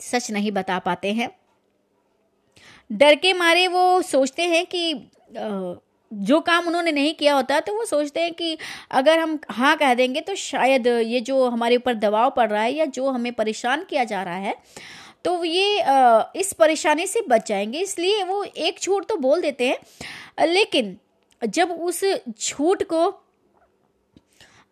सच नहीं बता पाते हैं। डर के मारे वो सोचते हैं कि जो काम उन्होंने नहीं किया होता तो वो सोचते हैं कि अगर हम हाँ कह देंगे तो शायद ये जो हमारे ऊपर दबाव पड़ रहा है या जो हमें परेशान किया जा रहा है तो ये इस परेशानी से बच जाएँगे। इसलिए वो एक झूठ तो बोल देते हैं, लेकिन जब उस झूठ को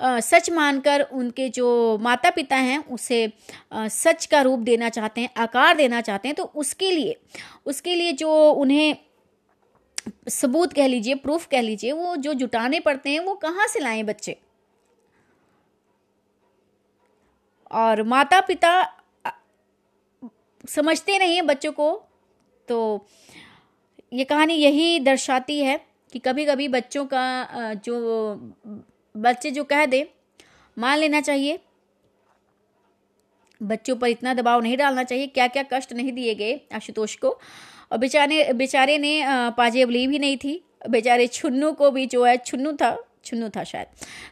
सच मानकर उनके जो माता पिता हैं, उसे सच का रूप देना चाहते हैं, आकार देना चाहते हैं तो उसके लिए उसके लिए जो उन्हें सबूत कह लीजिए, प्रूफ कह लीजिए, वो जो जुटाने पड़ते हैं, वो कहाँ से लाएँ बच्चे? और माता पिता समझते नहीं हैं बच्चों को तो ये कहानी यही दर्शाती है कि कभी कभी बच्चों का जो बच्चे जो कह दे, मान लेना चाहिए। बच्चों पर इतना दबाव नहीं डालना चाहिए क्या क्या कष्ट नहीं दिए गए आशुतोष को। और बेचारे बेचारे ने पाजेब ली भी नहीं थी। बेचारे छुन्नू को भी जो है, छुन्नू था छुन्नू था शायद।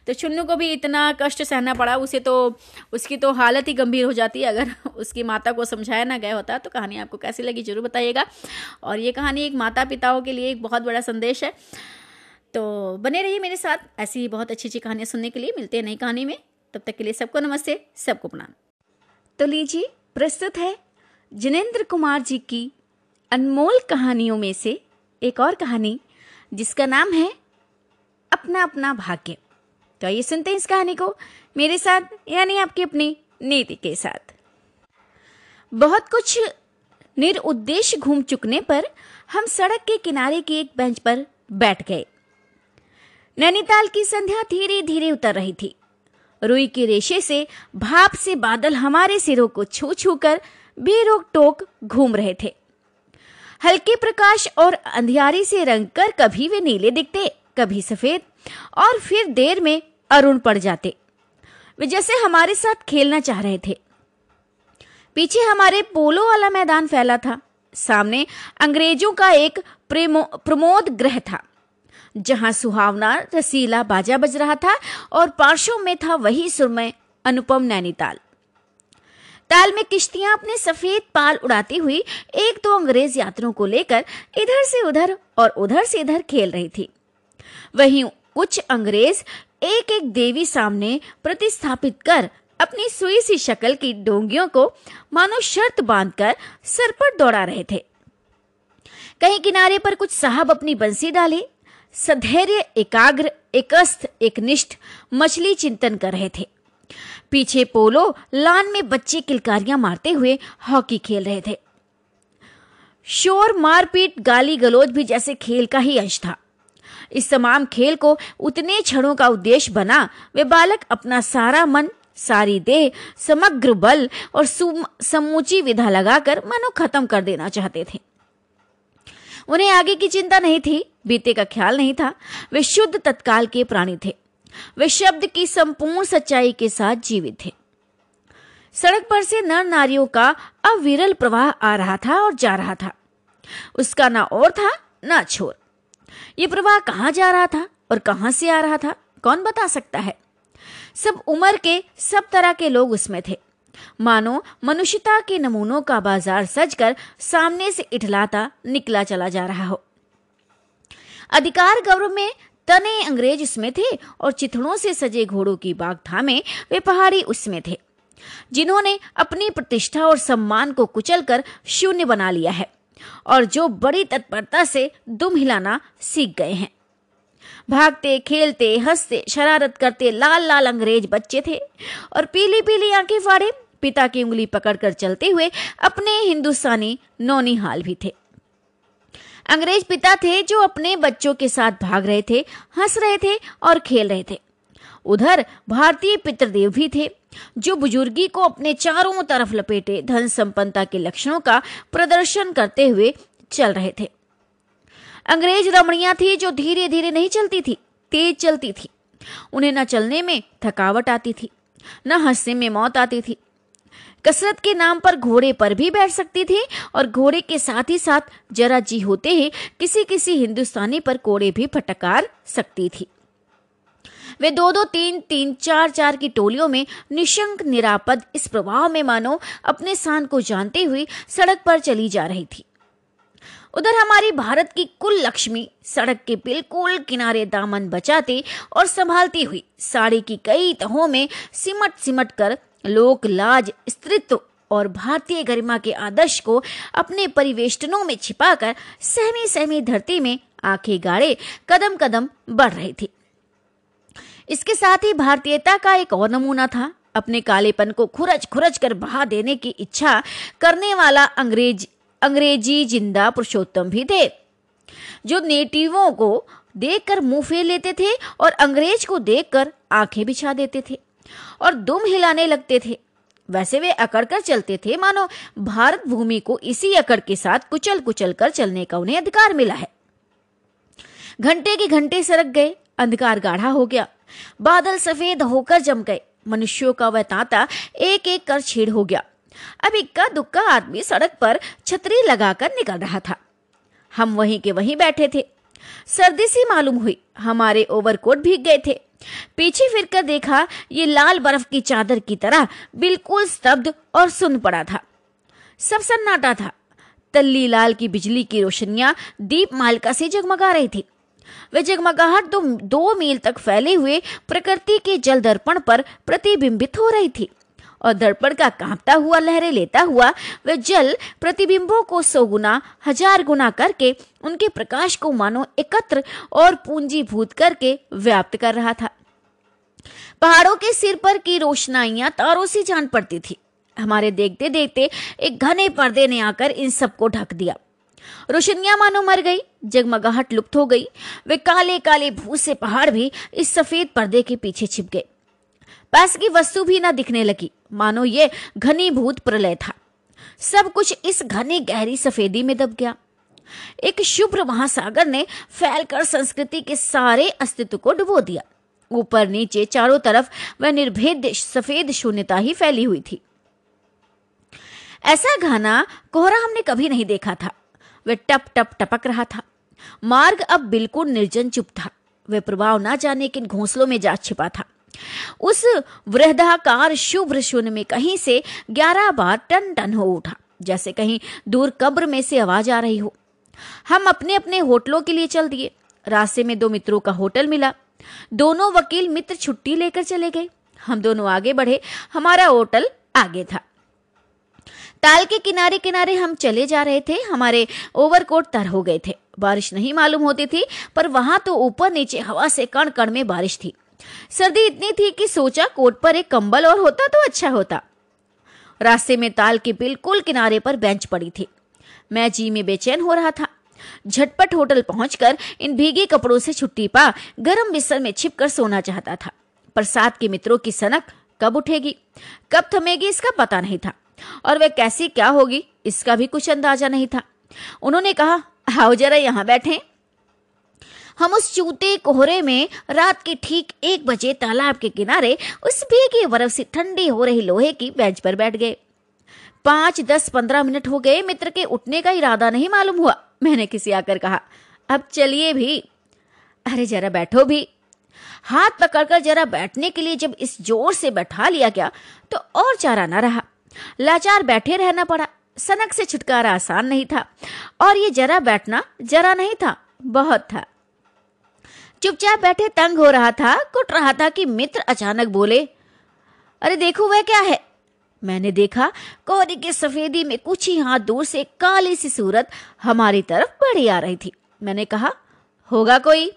तो छुन्नू को भी इतना कष्ट सहना पड़ा, उसे तो उसकी तो हालत ही गंभीर हो जाती अगर उसकी माता को समझाया ना गया होता तो कहानी आपको कैसी लगी, ज़रूर बताइएगा। और ये कहानी एक माता पिताओं के लिए एक बहुत बड़ा संदेश है। तो बने रहिए मेरे साथ ऐसी बहुत अच्छी अच्छी कहानियाँ सुनने के लिए। मिलते हैं नई कहानी में। तब तक के लिए सबको नमस्ते, सबको प्रणाम। तो लीजिए, प्रस्तुत है जिनेन्द्र कुमार जी की अनमोल कहानियों में से एक और कहानी, जिसका नाम है अपना अपना भाग्य। तो आइए सुनते हैं इस कहानी को मेरे साथ, यानी आपकी अपनी नीति के साथ। बहुत कुछ निरुद्देश्य घूम चुकने पर हम सड़क के किनारे की एक बेंच पर बैठ गए। नैनीताल की संध्या धीरे धीरे उतर रही थी। रुई के रेशे से, भाप से बादल हमारे सिरों को छू छू कर बेरोक टोक घूम रहे थे। हल्के प्रकाश और अंधियारी से रंग कर कभी वे नीले दिखते, कभी सफ़ेद, और फिर देर में अरुण पड़ जाते। वे जैसे हमारे साथ खेलना चाह रहे थे। पीछे हमारे पोलो वाला मैदान फैला था। सामने अंग्रेज़ों का एक प्रमोद ग्रह था। जहाँ सुहावना रसीला बाजा बज रहा था और पार्श्व में था वही सुरमय अनुपम नैनीताल। ताल में किश्तियाँ अपने सफ़ेद पाल उड़ाती हुई एक दो अंग्रेज़ यात्रियों को लेकर इधर से उधर और उधर से इधर खेल रही थी। वहीं कुछ अंग्रेज़ एक एक देवी सामने प्रतिस्थापित कर अपनी सुई सी शक्ल की डोंगियों को मानो शर्त बांधकर सर पर दौड़ा रहे थे। कहीं किनारे पर कुछ साहब अपनी बंसी डाले सधैर्य, एकाग्र, एकस्थ, एकनिष्ठ मछली चिंतन कर रहे थे। पीछे पोलो लान में बच्चे किलकारियाँ मारते हुए हॉकी खेल रहे थे। शोर, मारपीट, गाली गलोच भी जैसे खेल का ही अंश था। इस तमाम खेल को उतने क्षणों का उद्देश्य बना, वे बालक अपना सारा मन, सारी देह, समग्र बल और समूची विधा लगाकर मनो खत्म कर देना चाहते थे। उन्हें आगे की चिंता नहीं थी। बीते का ख्याल नहीं था, वे शुद्ध तत्काल के प्राणी थे। वे शब्द की संपूर्ण सच्चाई के साथ जीवित थे। सड़क पर से नर नारियों का अविरल प्रवाह आ रहा था और जा रहा था। उसका ना और था, ना छोर। ये प्रवाह कहाँ जा रहा था और कहाँ से आ रहा था, कौन बता सकता है? सब उम्र के, सब तरह के लोग उसमें थे। मानो मनुष्यता के नमूनों का बाज़ार सजकर सामने से इठलाता, निकला चला जा रहा हो। अधिकार गौरव में तने अंग्रेज़ उसमें थे और चिथड़ों से सजे घोड़ों की बाग थामे वे पहाड़ी उसमें थे, जिन्होंने अपनी प्रतिष्ठा और सम्मान को कुचलकर शून्य बना लिया है और जो बड़ी तत्परता से दुम हिलाना सीख गए हैं। भागते, खेलते, हँसते, शरारत करते लाल लाल अंग्रेज़ बच्चे थे और पीली पीली आँखें फाड़े, पिता की उंगली पकड़कर चलते हुए अपने हिंदुस्तानी नौनी हाल भी थे। अंग्रेज़ पिता थे जो अपने बच्चों के साथ भाग रहे थे, हंस रहे थे और खेल रहे थे। उधर भारतीय पितृदेव भी थे, जो बुजुर्गी को अपने चारों तरफ़ लपेटे धन संपन्नता के लक्षणों का प्रदर्शन करते हुए चल रहे थे। अंग्रेज़ रमणिया थी जो धीरे धीरे नहीं चलती थी, तेज चलती थी। उन्हें न चलने में थकावट आती थी, न हंसने में मौत आती थी। कसरत के नाम पर घोड़े पर भी बैठ सकती थी और घोड़े के साथ ही साथ जरा जी होते ही किसी किसी हिंदुस्तानी पर कोड़े भी फटकार सकती थी। वे दो दो तीन तीन चार चार की टोलियों में निशंक निरापद इस प्रभाव में मानो अपने स्थान को जानते हुए सड़क पर चली जा रही थी। उधर हमारी भारत की कुल लक्ष्मी सड़क के बिल्कुल किनारे दामन बचाते और संभालती हुई साड़ी की कई तहों में सिमट सिमट कर लोक लाज स्त्रित्व और भारतीय गरिमा के आदर्श को अपने परिवेष्टनों में छिपाकर सहमी सहमी धरती में आँखें गाड़े कदम कदम बढ़ रही थी। इसके साथ ही भारतीयता का एक और नमूना था। अपने कालेपन को खुरच खुरच कर बहा देने की इच्छा करने वाला अंग्रेज़, अंग्रेज़ी ज़िंदा पुरुषोत्तम भी थे, जो नेटिवों को देखकर मुँह फेर लेते थे और अंग्रेज़ को देखकर आँखें बिछा देते थे। और दुम हिलाने लगते थे। वैसे वे अकड़ कर चलते थे, मानो भारत भूमि को इसी अकड़ के साथ कुचल कुचल कर चलने का उन्हें अधिकार मिला है। घंटे के घंटे सरक गए, अंधकार गाढ़ा हो गया। बादल सफ़ेद होकर जम गए, मनुष्यों का वह तांता एक एक कर छेड़ हो गया। अब इक्का दुक्का आदमी सड़क पर छतरी लगाकर निकल रहा था। हम वहीं के वहीं बैठे थे। सर्दी सी मालूम हुई, हमारे ओवरकोट भीग गए थे। पीछे फिरकर देखा ये लाल बर्फ़ की चादर की तरह बिल्कुल स्तब्ध और सुन पड़ा था। सब सन्नाटा था। तल्ली लाल की बिजली की रोशनियाँ दीप मालिका से जगमगा रही थी। वे जगमगाहट दो, दो मील तक फैले हुए प्रकृति के जल दर्पण पर प्रतिबिंबित हो रही थी। और दर्पण का कांपता हुआ लहरें लेता हुआ वह जल प्रतिबिंबों को सौ गुना हज़ार गुना करके, उनके प्रकाश को मानो एकत्र और पूंजीभूत करके व्याप्त कर रहा था। पहाड़ों के सिर पर की रोशनाइयाँ तारों से जान पड़ती थी। हमारे देखते देखते एक घने पर्दे ने आकर इन सबको ढक दिया। रोशनियाँ मानो मर गई, जगमगाहट लुप्त हो गई। वे काले काले भूत से पहाड़ भी इस सफ़ेद पर्दे के पीछे छिप गए। पास की वस्तु भी ना दिखने लगी। मानो ये घनीभूत प्रलय था। सब कुछ इस घनी गहरी सफेदी में दब गया। एक शुभ्र महासागर ने फैलकर संस्कृति के सारे अस्तित्व को डुबो दिया। ऊपर नीचे चारों तरफ़ वह निर्भेद सफ़ेद शून्यता ही फैली हुई थी। ऐसा घना कोहरा हमने कभी नहीं देखा था। वह टप टप टपक रहा था। मार्ग अब बिल्कुल निर्जन चुप था। वह प्रभाव ना जाने किन घोंसलों में जा छिपा था। उस वृद्धाकार शुभ्र शून्य में कहीं से ग्यारह बार टन टन हो उठा, जैसे कहीं दूर कब्र में से आवाज़ आ रही हो। हम अपने अपने होटलों के लिए चल दिए। रास्ते में दो मित्रों का होटल मिला। दोनों वकील मित्र छुट्टी लेकर चले गए। हम दोनों आगे बढ़े। हमारा होटल आगे था। ताल के किनारे किनारे हम चले जा रहे थे। हमारे ओवरकोट तर हो गए थे। बारिश नहीं मालूम होती थी, पर वहाँ तो ऊपर नीचे हवा से कण कण में बारिश थी। सर्दी इतनी थी कि सोचा कोट पर एक कंबल और होता तो अच्छा होता। रास्ते में ताल के बिल्कुल किनारे पर बेंच पड़ी थी। मैं जी में बेचैन हो रहा था। झटपट होटल पहुंचकर इन भीगे कपड़ों से छुट्टी पा गर्म बिस्तर में छिपकर सोना चाहता था। पर साथ के मित्रों की सनक कब उठेगी? कब थमेगी इसका पता नहीं था। और वह कैसी क्या होगी, इसका भी कुछ अंदाज़ा नहीं था। उन्होंने कहा, आओ जरा यहाँ बैठे। हम उस चूते कोहरे में रात के ठीक एक बजे तालाब के किनारे उस भीगी बर्फ़ से ठंडी हो रही लोहे की बेंच पर बैठ गए। पाँच, दस, पंद्रह मिनट हो गए, मित्र के उठने का इरादा नहीं मालूम हुआ, मैंने किसी आकर कहा। अब चलिए भी। अरे जरा बैठो भी। हाथ पकड़कर जरा बैठने के लिए जब इस ज़ोर से बैठा लिया गया तो और चारा ना रहा। लाचार बैठे रहना पड़ा। सनक से छुटकारा आसान नहीं था। और ये जरा बैठना जरा नहीं था, बहुत था। चुपचाप बैठे तंग हो रहा था, कुट रहा था कि मित्र अचानक बोले, अरे देखो वह क्या है? मैंने देखा कोहरे के सफेदी में कुछ ही हाथ दूर से काली सी सूरत हमारी तरफ़ बढ़ी आ रही थी। मैंने कहा, होगा कोई?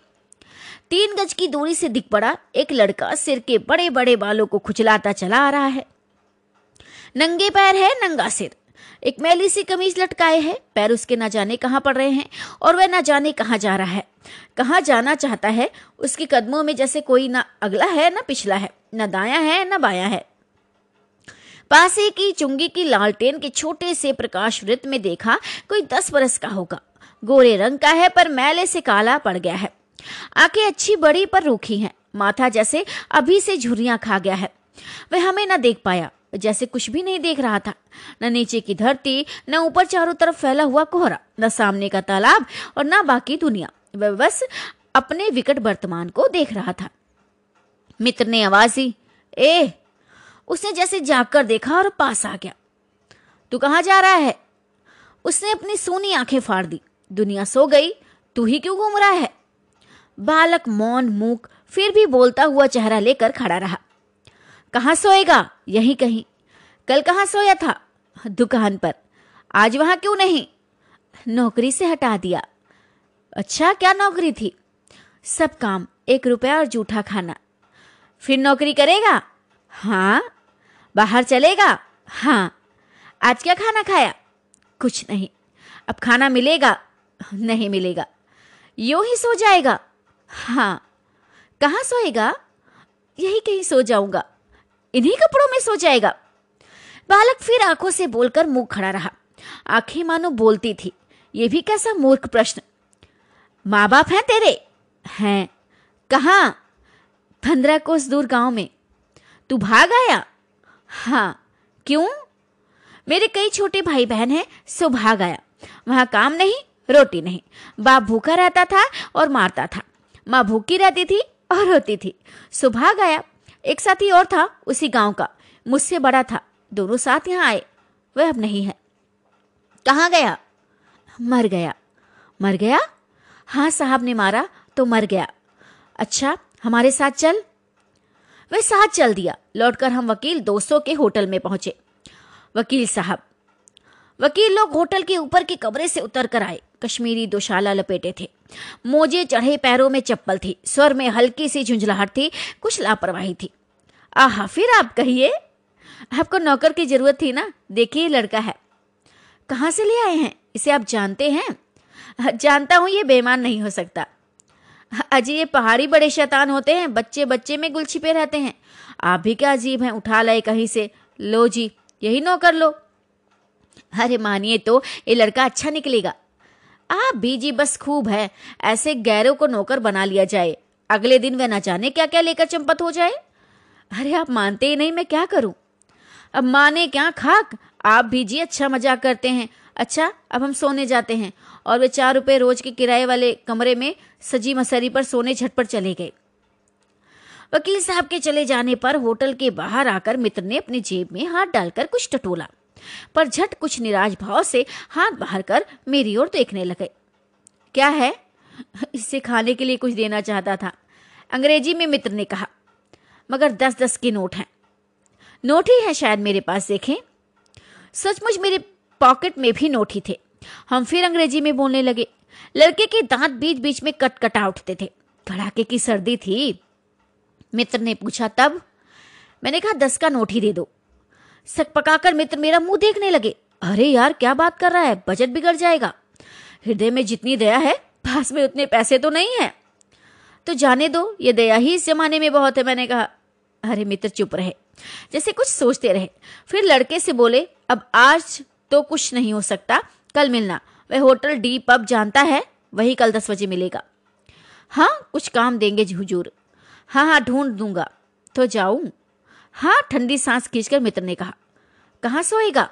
तीन गज की दूरी से दिख पड़ा, एक लड़का सिर के बड़े बड़े बालों को खुचलाता चला आ रहा है। नंगे पैर है, नंगा सिर। एक मैली सी कमीज लटकाए है। पैर उसके ना जाने कहाँ पड़ रहे हैं और वह ना जाने कहाँ जा रहा है। कहाँ जाना चाहता है? उसके कदमों में जैसे कोई ना अगला है, ना पिछला है, ना दाया है, ना बाया है। पास की चुंगी की लालटेन के छोटे से प्रकाश वृत्त में देखा कोई दस बरस का होगा। गोरे रंग का है, पर मैले से काला पड़ गया है। आँखें अच्छी बड़ी पर रूखी हैं। माथा जैसे अभी से झुरियाँ खा गया है। वह हमें न देख पाया। जैसे कुछ भी नहीं देख रहा था। न नीचे की धरती, न ऊपर चारों तरफ़ फैला हुआ कोहरा, न सामने का तालाब और न बाकी दुनिया। वह बस अपने विकट वर्तमान को देख रहा था। मित्र ने आवाज़ दी, ए, उसने जैसे जाग कर देखा और पास आ गया। तू कहाँ जा रहा है? उसने अपनी सोनी आँखें फाड़ दी, दुनिया सो गई, तू ही क्यों घूम रहा है? बालक मौन मूक फिर भी बोलता हुआ चेहरा लेकर खड़ा रहा। कहाँ सोएगा? यहीं कहीं। कल कहाँ सोया था? दुकान पर। आज वहाँ क्यों नहीं? नौकरी से हटा दिया। अच्छा क्या नौकरी थी? सब काम, एक रुपया और जूठा खाना। फिर नौकरी करेगा? हाँ। बाहर चलेगा? हाँ। आज क्या खाना खाया? कुछ नहीं। अब खाना मिलेगा? नहीं मिलेगा। यू ही सो जाएगा? हाँ। कहाँ सोएगा? यही कहीं सो जाऊँगा। इन्हीं कपड़ों में सो जाएगा। बालक फिर आँखों से बोलकर मुँह खड़ा रहा। आँखें मानो बोलती थी। ये भी कैसा मूर्ख प्रश्न। माँ बाप हैं तेरे? हैं। कहा? पंद्रह कोस दूर गाँव में। तू भाग आया? हाँ। क्यों? मेरे कई छोटे भाई बहन हैं, सो भाग आया। वहाँ काम नहीं, रोटी नहीं। बाप भूखा रहता था और मारता था। माँ भूखी रहती थी और रोती थी। सुबह गया एक साथी और था, उसी गाँव का। मुझसे बड़ा था। दोनों साथ यहाँ आए। वह अब नहीं है। कहाँ गया? मर गया। मर गया? हाँ साहब ने मारा तो मर गया। अच्छा हमारे साथ चल। वह साथ चल दिया। लौटकर हम वकील दोस्तों के होटल में पहुँचे। वकील साहब। वकील लोग होटल के ऊपर के कमरे से उतर कर आए। कश्मीरी दोशाला लपेटे थे। मोजे चढ़े पैरों में चप्पल थी। स्वर में हल्की सी झुंझलाहट थी। कुछ लापरवाही थी। आहा, फिर आप कहिए। आपको नौकर की ज़रूरत थी ना? देखिए लड़का है। कहाँ से ले आए हैं? इसे आप जानते हैं? जानता हूँ, ये बेमान नहीं हो सकता। अजी, ये पहाड़ी बड़े शैतान होते हैं। बच्चे बच्चे में गुल छिपे रहते हैं। आप भी क्या अजीब हैं? उठा लाए कहीं से। लो जी, यही नौकर लो। अरे, मानिए तो ये लड़का अच्छा निकलेगा। आप भी जी, बस खूब है। ऐसे गैरों को नौकर बना लिया जाए। अगले दिन वह न जाने क्या क्या लेकर चंपत हो जाए। अरे आप मानते ही नहीं मैं क्या करूँ? अब माने क्या खाक? आप भी जी अच्छा मज़ाक करते हैं। अच्छा अब हम सोने जाते हैं। और वे चार रुपए रोज के किराए वाले कमरे में सजी मसरी पर सोने झटपट चले गए। वकील साहब के चले जाने पर होटल के बाहर आकर मित्र ने अपनी जेब में हाथ डालकर कुछ टटोला। पर झट कुछ निराश भाव से हाथ बाहर कर मेरी ओर देखने लगे। क्या है? इससे खाने के लिए कुछ देना चाहता था। अंग्रेज़ी में मित्र ने कहा मगर दस दस के नोट हैं। नोट ही है शायद मेरे पास, देखें। सचमुच मेरे पॉकेट में भी नोट ही थे। हम फिर अंग्रेज़ी में बोलने लगे। लड़के के दांत बीच बीच में कट कटा उठते थे। कड़ाके की सर्दी थी। मित्र ने पूछा, तब? मैंने कहा, दस का नोट ही दे दो। सक पकाकर मित्र मेरा मुँह देखने लगे। अरे यार, क्या बात कर रहा है? बजट बिगड़ जाएगा। हृदय में जितनी दया है, पास में उतने पैसे तो नहीं है। तो जाने दो, ये दया ही इस जमाने में बहुत है, मैंने कहा। अरे मित्र, चुप रहे। जैसे कुछ सोचते रहे। फिर लड़के से बोले, अब आज तो कुछ नहीं हो सकता। कल मिलना। वह होटल डी पब जानता है, वही कल दस बजे मिलेगा। हाँ कुछ काम देंगे हुजूर। हाँ हाँ ढूंढ दूँगा। तो जाऊँ? हाँ ठंडी सांस खींचकर मित्र ने कहा। कहाँ सोएगा?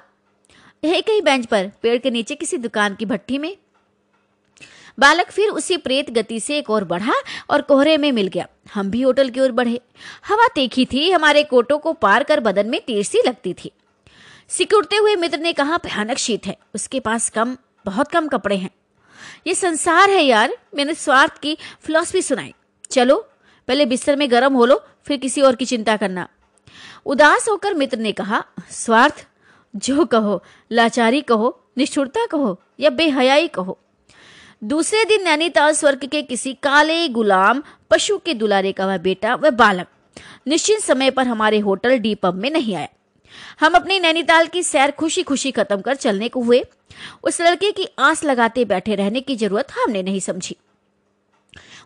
एक ही बेंच पर, पेड़ के नीचे किसी दुकान की भट्टी में। बालक फिर उसी प्रेत गति से एक और बढ़ा और कोहरे में मिल गया। हम भी होटल की ओर बढ़े। हवा तीखी थी, हमारे कोटों को पार कर बदन में तेज सी लगती थी। सिकुड़ते हुए मित्र ने कहा, भयानक शीत है। उसके पास कम, बहुत कम कपड़े हैं। ये संसार है यार। मैंने स्वार्थ की फिलॉसफी सुनाई। चलो, पहले बिस्तर में गर्म हो लो, फिर किसी और की चिंता करना। उदास होकर मित्र ने कहा, स्वार्थ? जो कहो, लाचारी कहो, निष्ठुरता कहो या बेहयाई कहो दूसरे दिन नैनीताल स्वर्ग के किसी काले गुलाम, पशु के दुलारे का वह बेटा, वह बालक, निश्चित समय पर हमारे होटल डी पब में नहीं आया। हम अपनी नैनीताल की सैर खुशी खुशी खत्म कर चलने को हुए। उस लड़के की आस लगाते बैठे रहने की ज़रूरत हमने नहीं समझी।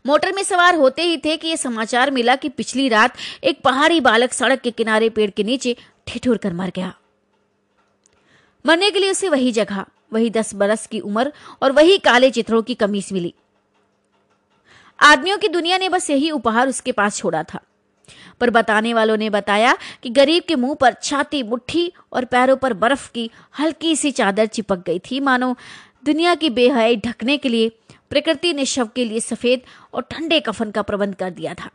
मोटर में सवार होते ही थे कि यह समाचार मिला कि पिछली रात एक पहाड़ी बालक सड़क के किनारे पेड़ के नीचे ठिठुर कर मर गया। मरने के लिए उसे वही जगह वही दस बरस की उम्र और वही काले चित्रों की कमीज मिली। आदमियों की दुनिया ने बस यही उपहार उसके पास छोड़ा था। पर बताने वालों ने बताया कि गरीब के मुँह पर छाती, मुट्ठी और पैरों पर बर्फ़ की हल्की सी चादर चिपक गई थी। मानो, दुनिया की बेहयाई ढकने के लिए, प्रकृति ने शव के लिए सफ़ेद और ठंडे कफन का प्रबंध कर दिया था।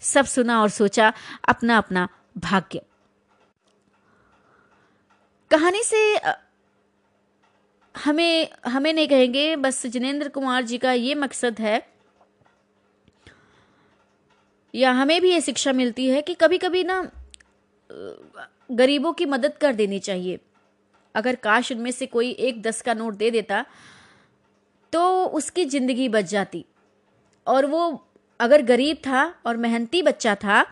सब सुना और सोचा अपना अपना भाग्य। कहानी से हमें हमें नहीं कहेंगे, बस जिनेन्द्र कुमार जी का ये मकसद है, या हमें भी ये शिक्षा मिलती है कि कभी कभी ना गरीबों की मदद कर देनी चाहिए। अगर काश उनमें से कोई एक दस का नोट दे देता तो उसकी ज़िंदगी बच जाती। और वो अगर गरीब था और मेहनती बच्चा था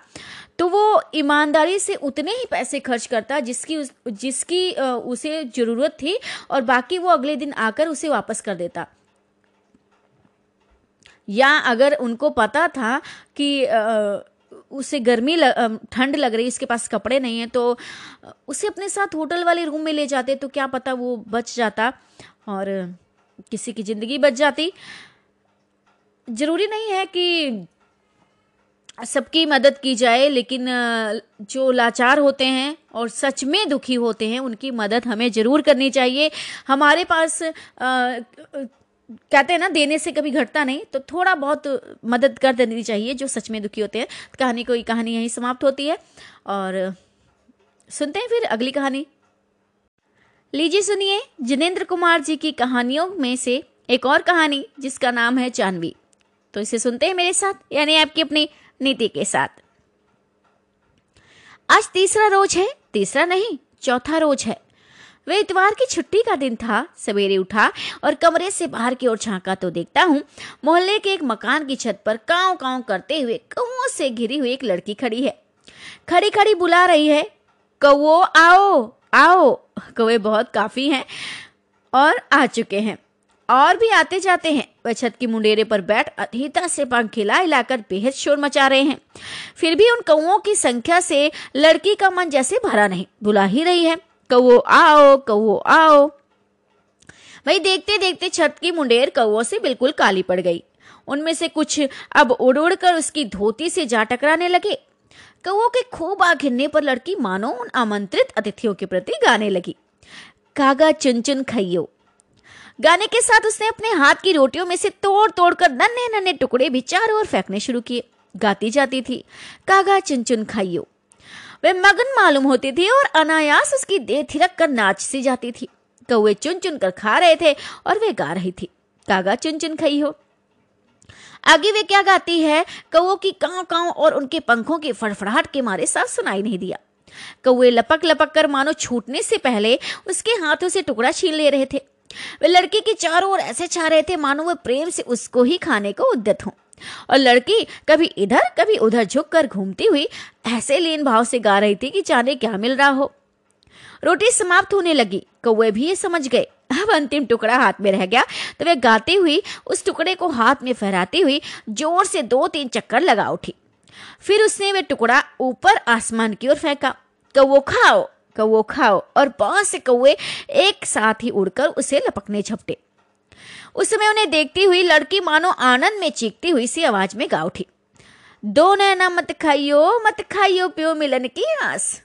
तो वो ईमानदारी से उतने ही पैसे खर्च करता जिसकी उस, जिसकी उसे ज़रूरत थी और बाकी वो अगले दिन आकर उसे वापस कर देता। या अगर उनको पता था कि उसे गर्मी ठंड लग रही उसके पास कपड़े नहीं है तो उसे अपने साथ होटल वाले रूम में ले जाते तो क्या पता वो बच जाता और किसी की ज़िंदगी बच जाती। ज़रूरी नहीं है कि सबकी मदद की जाए लेकिन जो लाचार होते हैं और सच में दुखी होते हैं उनकी मदद हमें ज़रूर करनी चाहिए। हमारे पास आ, कहते हैं ना देने से कभी घटता नहीं तो थोड़ा बहुत मदद कर देनी चाहिए जो सच में दुखी होते हैं। कहानी कोई कहानी यहीं समाप्त होती है और सुनते हैं फिर अगली कहानी। लीजिए सुनिए जिनेन्द्र कुमार जी की कहानियों में से एक और कहानी जिसका नाम है चांदवी तो इसे सुनते हैं मेरे साथ, यानी आपकी अपनी नीति के साथ। आज तीसरा रोज है, तीसरा नहीं, चौथा रोज है। वे इतवार की छुट्टी का दिन था, सवेरे उठा और कमरे से बाहर की ओर झांका तो देखता हूँ, मोहल्ले के एक मकान की छत पर काव काव करते हुए कौओं से घिरी हुई एक लड़की खड़ी है। खड़ी खड़ी बुला रही है कौ आओ आओ। कौए बहुत काफ़ी हैं और आ चुके हैं, और भी आते जाते हैं। वह छत की मुंडेरे पर बैठ अधीता से पंख हिला हिलाकर बेहद शोर मचा रहे हैं। फिर भी उन कौओं की संख्या से लड़की का मन जैसे भरा नहीं बुला ही रही है। कौ आओ कौ आओ। वही देखते देखते छत की मुंडेर कौओं से बिल्कुल काली पड़ गई। उनमें से कुछ अब उड़ उड़ कर उसकी धोती से जा टकराने लगे। कौओं के खूब आ घिरने पर लड़की मानो उन आमंत्रित अतिथियों के प्रति गाने लगी। कागा चुन चुन खइयो। गाने के साथ उसने अपने हाथ की रोटियों में से तोड़ तोड़ कर नन्हे नन्हे टुकड़े भी चारों ओर फेंकने शुरू किए। गाती जाती थी, कागा चुन चुन खाइयो। वे मगन मालूम होती थी और अनायास उसकी देह थिरक कर नाच सी जाती थी। कौए चुन चुन कर खा रहे थे और वे गा रही थी, कागा चुन चुन खाई हो आगे वे क्या गाती है? कौओं की कांव कांव और उनके पंखों की फड़फड़ाहट के मारे साफ़ सुनाई नहीं दिया। कौए लपक लपक कर मानो छूटने से पहले उसके हाथों से टुकड़ा छीन ले रहे थे। वे लड़की के चारों ओर ऐसे छा रहे थे मानो वे प्रेम से उसको ही खाने को उद्यत हों। और लड़की कभी इधर, कभी उधर झुक कर घूमती हुई ऐसे लीन भाव से गा रही थी कि जाने क्या मिल रहा हो। रोटी समाप्त होने लगी कौए भी ये समझ गए। अब अंतिम टुकड़ा हाथ में रह गया तो वे गाती हुई, उस टुकड़े को हाथ में फहराती हुई ज़ोर से दो तीन चक्कर लगा उठी। फिर उसने वे टुकड़ा ऊपर आसमान की ओर फेंका कौ खाओ। कौ खाओ और बहुत से कौए एक साथ ही उड़कर उसे लपकने झपटे। उस समय उन्हें देखती हुई लड़की मानो आनंद में चीखती हुई सी आवाज़ में गा उठी। दो नैना, मत खाइयो मत खाइयो पियो मिलन की आस।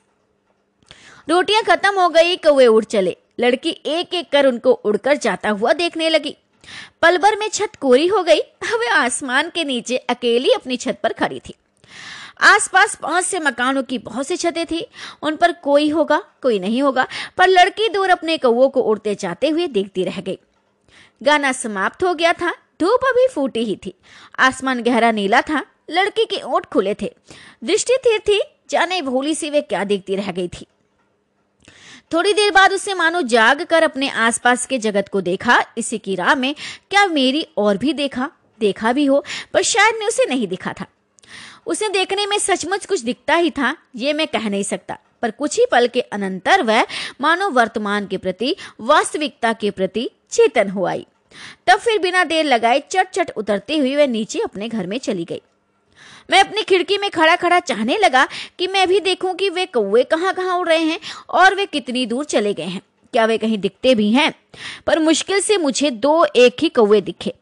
रोटियाँ खत्म हो गई कौए उड़ चले। लड़की एक एक कर उनको उड़कर जाता हुआ देखने लगी। पलभर में छत कोरी हो गई। वह आसमान के नीचे अकेली अपनी छत पर खड़ी थी। आसपास बहुत से मकानों की बहुत सी छतें थी। उन पर कोई होगा, कोई नहीं होगा, पर लड़की दूर अपने कौओं को उड़ते जाते हुए देखती रह गई। गाना समाप्त हो गया था, धूप अभी फूटी ही थी। आसमान गहरा नीला था, लड़की के ओठ खुले थे। दृष्टि थिर थी, जाने भोली सी वे क्या देखती रह गई थी। थोड़ी देर बाद उसे मानो जाग कर अपने आसपास के जगत को देखा, इसी की राह में क्या मेरी और भी देखा देखा भी हो, पर शायद मैं उसे नहीं दिखा था। उसे देखने में सचमुच कुछ दिखता ही था, ये मैं कह नहीं सकता। पर कुछ ही पल के अनंतर वह मानो वर्तमान के प्रति, वास्तविकता के प्रति चेतन हो आई। तब फिर बिना देर लगाए चट चट उतरते हुए वह नीचे अपने घर में चली गई। मैं अपनी खिड़की में खड़ा खड़ा चाहने लगा कि मैं भी देखूँ कि वे कौए कहाँ कहाँ उड़ रहे हैं और वे कितनी दूर चले गए हैं। क्या वे कहीं दिखते भी हैं? पर मुश्किल से मुझे दो एक ही कौए दिखे।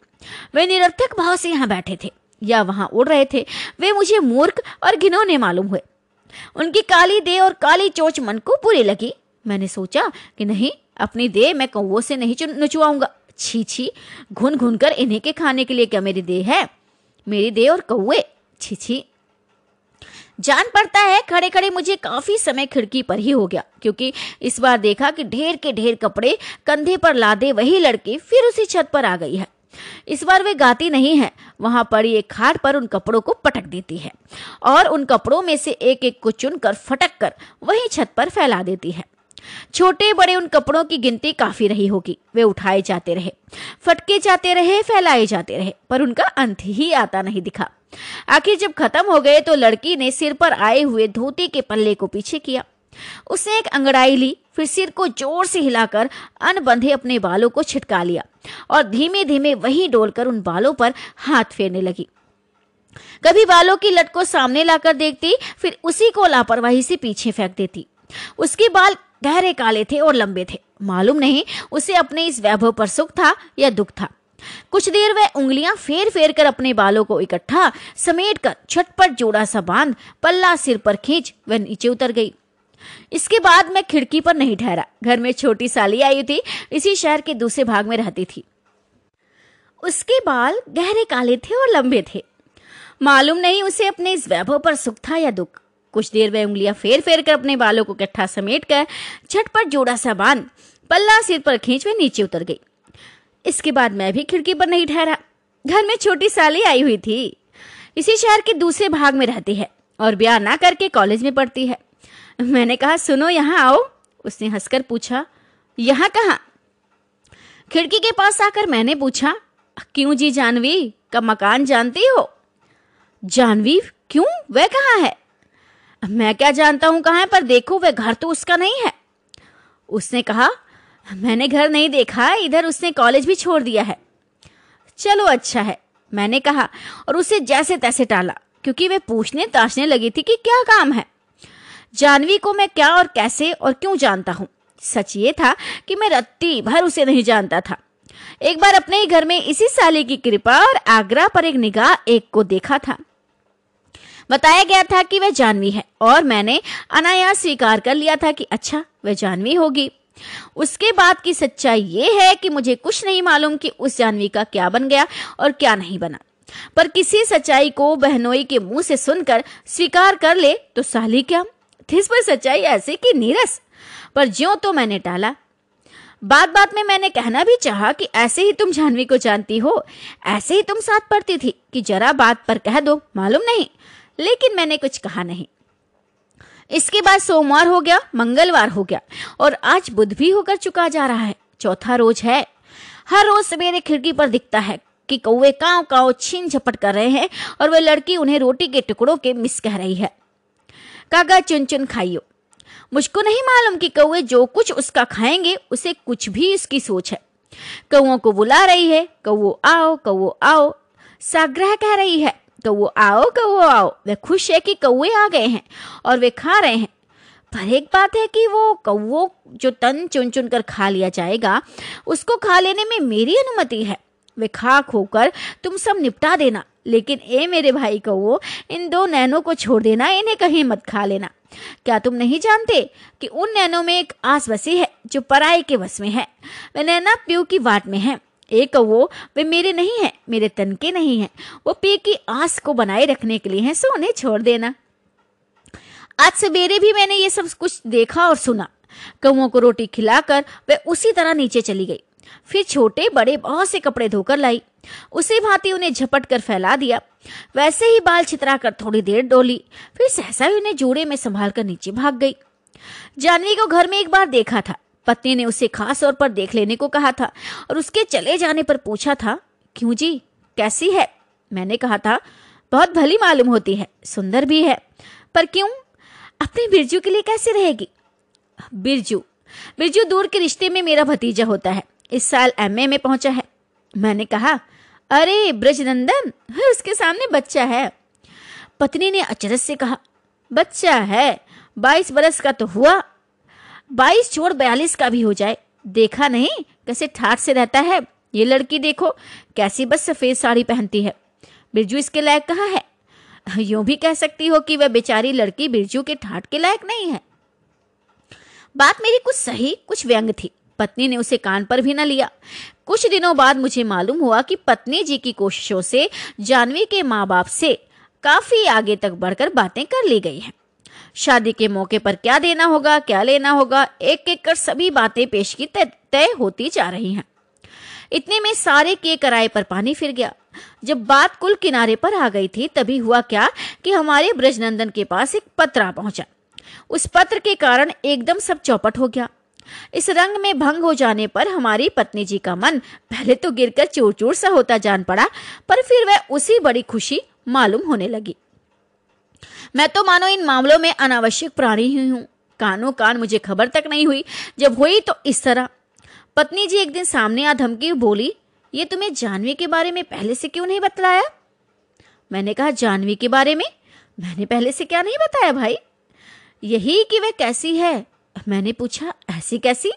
वे निरर्थक भाव से यहाँ बैठे थे। या वहाँ उड़ रहे थे, वे मुझे मूर्ख और घिनौने मालूम हुए। उनकी काली देह और काली चोच मन को बुरी लगी। मैंने सोचा कि नहीं, अपनी देह मैं कौओं से नहीं नुचवाऊँगा छी छी, घुन घुन कर इन्हीं के खाने के लिए क्या मेरी देह है? मेरी देह और कौए छी छी। जान पड़ता है खड़े खड़े मुझे काफ़ी समय खिड़की पर ही हो गया, क्योंकि इस बार देखा कि ढेर के ढेर कपड़े कंधे पर लादे वही लड़की फिर उसी छत पर आ गई है। इस बार वे गाती नहीं है। वहाँ पड़ी एक खाट पर उन कपड़ों को पटक देती है और उन कपड़ों में से एक एक को चुनकर फटक कर वही छत पर फैला देती है। छोटे बड़े उन कपड़ों की गिनती काफ़ी रही होगी। वे उठाए जाते रहे, फटके जाते रहे, फैलाए जाते रहे, पर उनका अंत ही आता नहीं दिखा। आखिर जब खत्म हो गए तो लड़की ने सिर पर आए हुए धोती के पल्ले को पीछे किया। उसने एक अंगड़ाई ली, फिर सिर को ज़ोर से हिलाकर अनबंधे अपने बालों को छिटका लिया और धीमे धीमे वही डोलकर उन बालों पर हाथ फेरने लगी। कभी बालों की लट को सामने लाकर देखती, फिर उसी को लापरवाही से पीछे फेंक देती। उसके बाल गहरे काले थे और लंबे थे। मालूम नहीं उसे अपने इस वैभव पर सुख था या दुख था। कुछ देर वह उंगलियाँ फेर फेर कर अपने बालों को इकट्ठा समेट कर छटपट जोड़ा सा बाँध पल्ला सिर पर खींच वह नीचे उतर गई। इसके बाद मैं खिड़की पर नहीं ठहरा। घर में छोटी साली आई थी, इसी शहर के दूसरे भाग में रहती थी। उसके बाल गहरे काले थे और लंबे थे। मालूम नहीं उसे अपने इस वैभव पर सुख था या दुख। कुछ देर वह उंगलियाँ फेर फेर कर अपने बालों को इकट्ठा समेट कर झटपट जोड़ा सा बाँध, पल्ला सिर पर खींच वे नीचे उतर गई। इसके बाद मैं भी खिड़की पर नहीं ठहरा। घर में छोटी साली आई हुई थी। इसी शहर के दूसरे भाग में रहती है और ब्याह ना करके कॉलेज में पढ़ती है। मैंने कहा, सुनो, यहाँ आओ। उसने हंसकर पूछा, यहाँ कहा? खिड़की के पास आकर मैंने पूछा, क्यों जी जानवी, का मकान जानती हो? जानवी? क्यों? वह कहाँ है? मैं क्या जानता हूँ कहाँ है, पर देखो, वह घर तो उसका नहीं है। उसने कहा, मैंने घर नहीं देखा, इधर उसने कॉलेज भी छोड़ दिया है। चलो अच्छा है। मैंने कहा, और उसे जैसे तैसे टाला, क्योंकि वे पूछने ताशने लगी थी कि क्या काम है। जानवी को मैं क्या और कैसे और क्यों जानता हूँ? सच ये था कि मैं रत्ती भर उसे नहीं जानता था। एक बार अपने ही घर में इसी साले की कृपा और आगरा पर एक निगाह एक को देखा था। बताया गया था कि वह जानवी है और मैंने अनायास स्वीकार कर लिया था कि अच्छा वह जानवी होगी। उसके बाद की सच्चाई ये है कि मुझे कुछ नहीं मालूम कि उस जानवी का क्या बन गया और क्या नहीं बना। पर किसी सच्चाई को बहनोई के मुँह से सुनकर स्वीकार कर ले तो साली क्या? थी पर सच्चाई ऐसे कि नीरस। पर ज्यो तो मैंने टाला। बात बात में मैंने कहना भी चाहा कि ऐसे ही तुम जानवी को जानती हो, ऐसे ही तुम साथ पढ़ती थी कि जरा बात पर कह दो, मालूम नहीं। लेकिन मैंने कुछ कहा नहीं। इसके बाद सोमवार हो गया, मंगलवार हो गया, और आज बुध भी होकर चुका जा रहा है। चौथा रोज है। हर रोज सवेरे खिड़की पर दिखता है कि कौवे काव काव छीन झपट कर रहे हैं, और वह लड़की उन्हें रोटी के टुकड़ों के मिस कह रही है। कागा चुन चुन खाइयो। मुझको नहीं मालूम कि कौए जो कुछ उसका खाएँगे, उसे कुछ भी इसकी सोच है। कौओं को बुला रही है कौओ आओ कौओ आओ। साग्रह कह रही है कौओ आओ कौओ आओ। वे खुश है कि कौए आ गए हैं और वे खा रहे हैं। पर एक बात है कि वो कौओ जो तन चुन चुन कर खा लिया जाएगा, उसको खा लेने में मेरी अनुमति है। वे खाक होकर, तुम सब निपटा देना, लेकिन ए मेरे भाई कौओ इन दो नैनों को छोड़ देना, इन्हें कहीं मत खा लेना। क्या तुम नहीं जानते कि उन नैनों में एक आस बसी है, जो पराई के वश में है? वे नैना प्यू की वाट में है। एक वो वे मेरे नहीं है, मेरे तन के नहीं है। वो पी की आस को बनाए रखने के लिए है, सो उन्हें छोड़ देना। आज सवेरे भी मैंने ये सब कुछ देखा और सुना। कौओं को रोटी खिलाकर वे उसी तरह नीचे चली गई। फिर छोटे बड़े बहुत से कपड़े धोकर लाई। उसी भांति उन्हें झपट कर फैला दिया। वैसे ही बाल छितरा कर थोड़ी देर डोली। फिर सहसा ही उन्हें जोड़े में संभाल कर नीचे भाग गई। जानवी को घर में एक बार देखा था। पत्नी ने उसे खास तौर पर देख लेने को कहा था और उसके चले जाने पर पूछा था, क्यों जी, कैसी है? मैंने कहा था, बहुत भली मालूम होती है, सुंदर भी है। पर क्यों? अपने बिरजू के लिए कैसे रहेगी? बिरजू? बिरजू दूर के रिश्ते में मेरा भतीजा होता है। इस साल एमए में पहुँचा है। मैंने कहा, अरे, ब्रजनंदन उसके सामने बच्चा है। पत्नी ने अचरज से कहा, बच्चा है, बाईस बरस का तो हुआ। बाईस छोड़ बयालीस का भी हो जाए। देखा नहीं, कैसे ठाठ से रहता है। ये लड़की देखो, कैसी बस सफ़ेद साड़ी पहनती है। बिरजू इसके लायक कहाँ है? यूँ भी कह सकती हो कि वह बेचारी लड़की बिरजू के ठाठ के लायक नहीं है। बात मेरी कुछ सही, कुछ व्यंग थी। पत्नी ने उसे कान पर भी न लिया। कुछ दिनों बाद मुझे मालूम हुआ कि पत्नी जी की कोशिशों से जानवी के माँ बाप से काफ़ी आगे तक बढ़कर बातें कर ली गई हैं। शादी के मौके पर क्या देना होगा, क्या लेना होगा एक एक कर सभी बातें पेश की तय होती जा रही हैं। इतने में सारे के कराए पर पानी फिर गया। जब बात कुल किनारे पर आ गई थी, तभी हुआ क्या कि हमारे ब्रजनंदन के पास एक पत्र आ पहुँचा। उस पत्र के कारण एकदम सब चौपट हो गया। इस रंग में भंग हो जाने पर हमारी पत्नी जी का मन पहले तो गिरकर चूर चूर सा होता जान पड़ा, पर फिर वह उसी बड़ी खुशी मालूम होने लगी। मैं तो मानो इन मामलों में अनावश्यक प्राणी ही हूँ। कानों कान मुझे खबर तक नहीं हुई। जब हुई तो इस तरह। पत्नी जी एक दिन सामने आ धमकी बोली, ये तुम्हें जानवी के बारे में पहले से क्यों नहीं बतलाया? मैंने कहा, जानवी के बारे में? मैंने पहले से क्या नहीं बताया भाई? यही कि वह कैसी है? मैंने पूछा, ऐसी कैसी?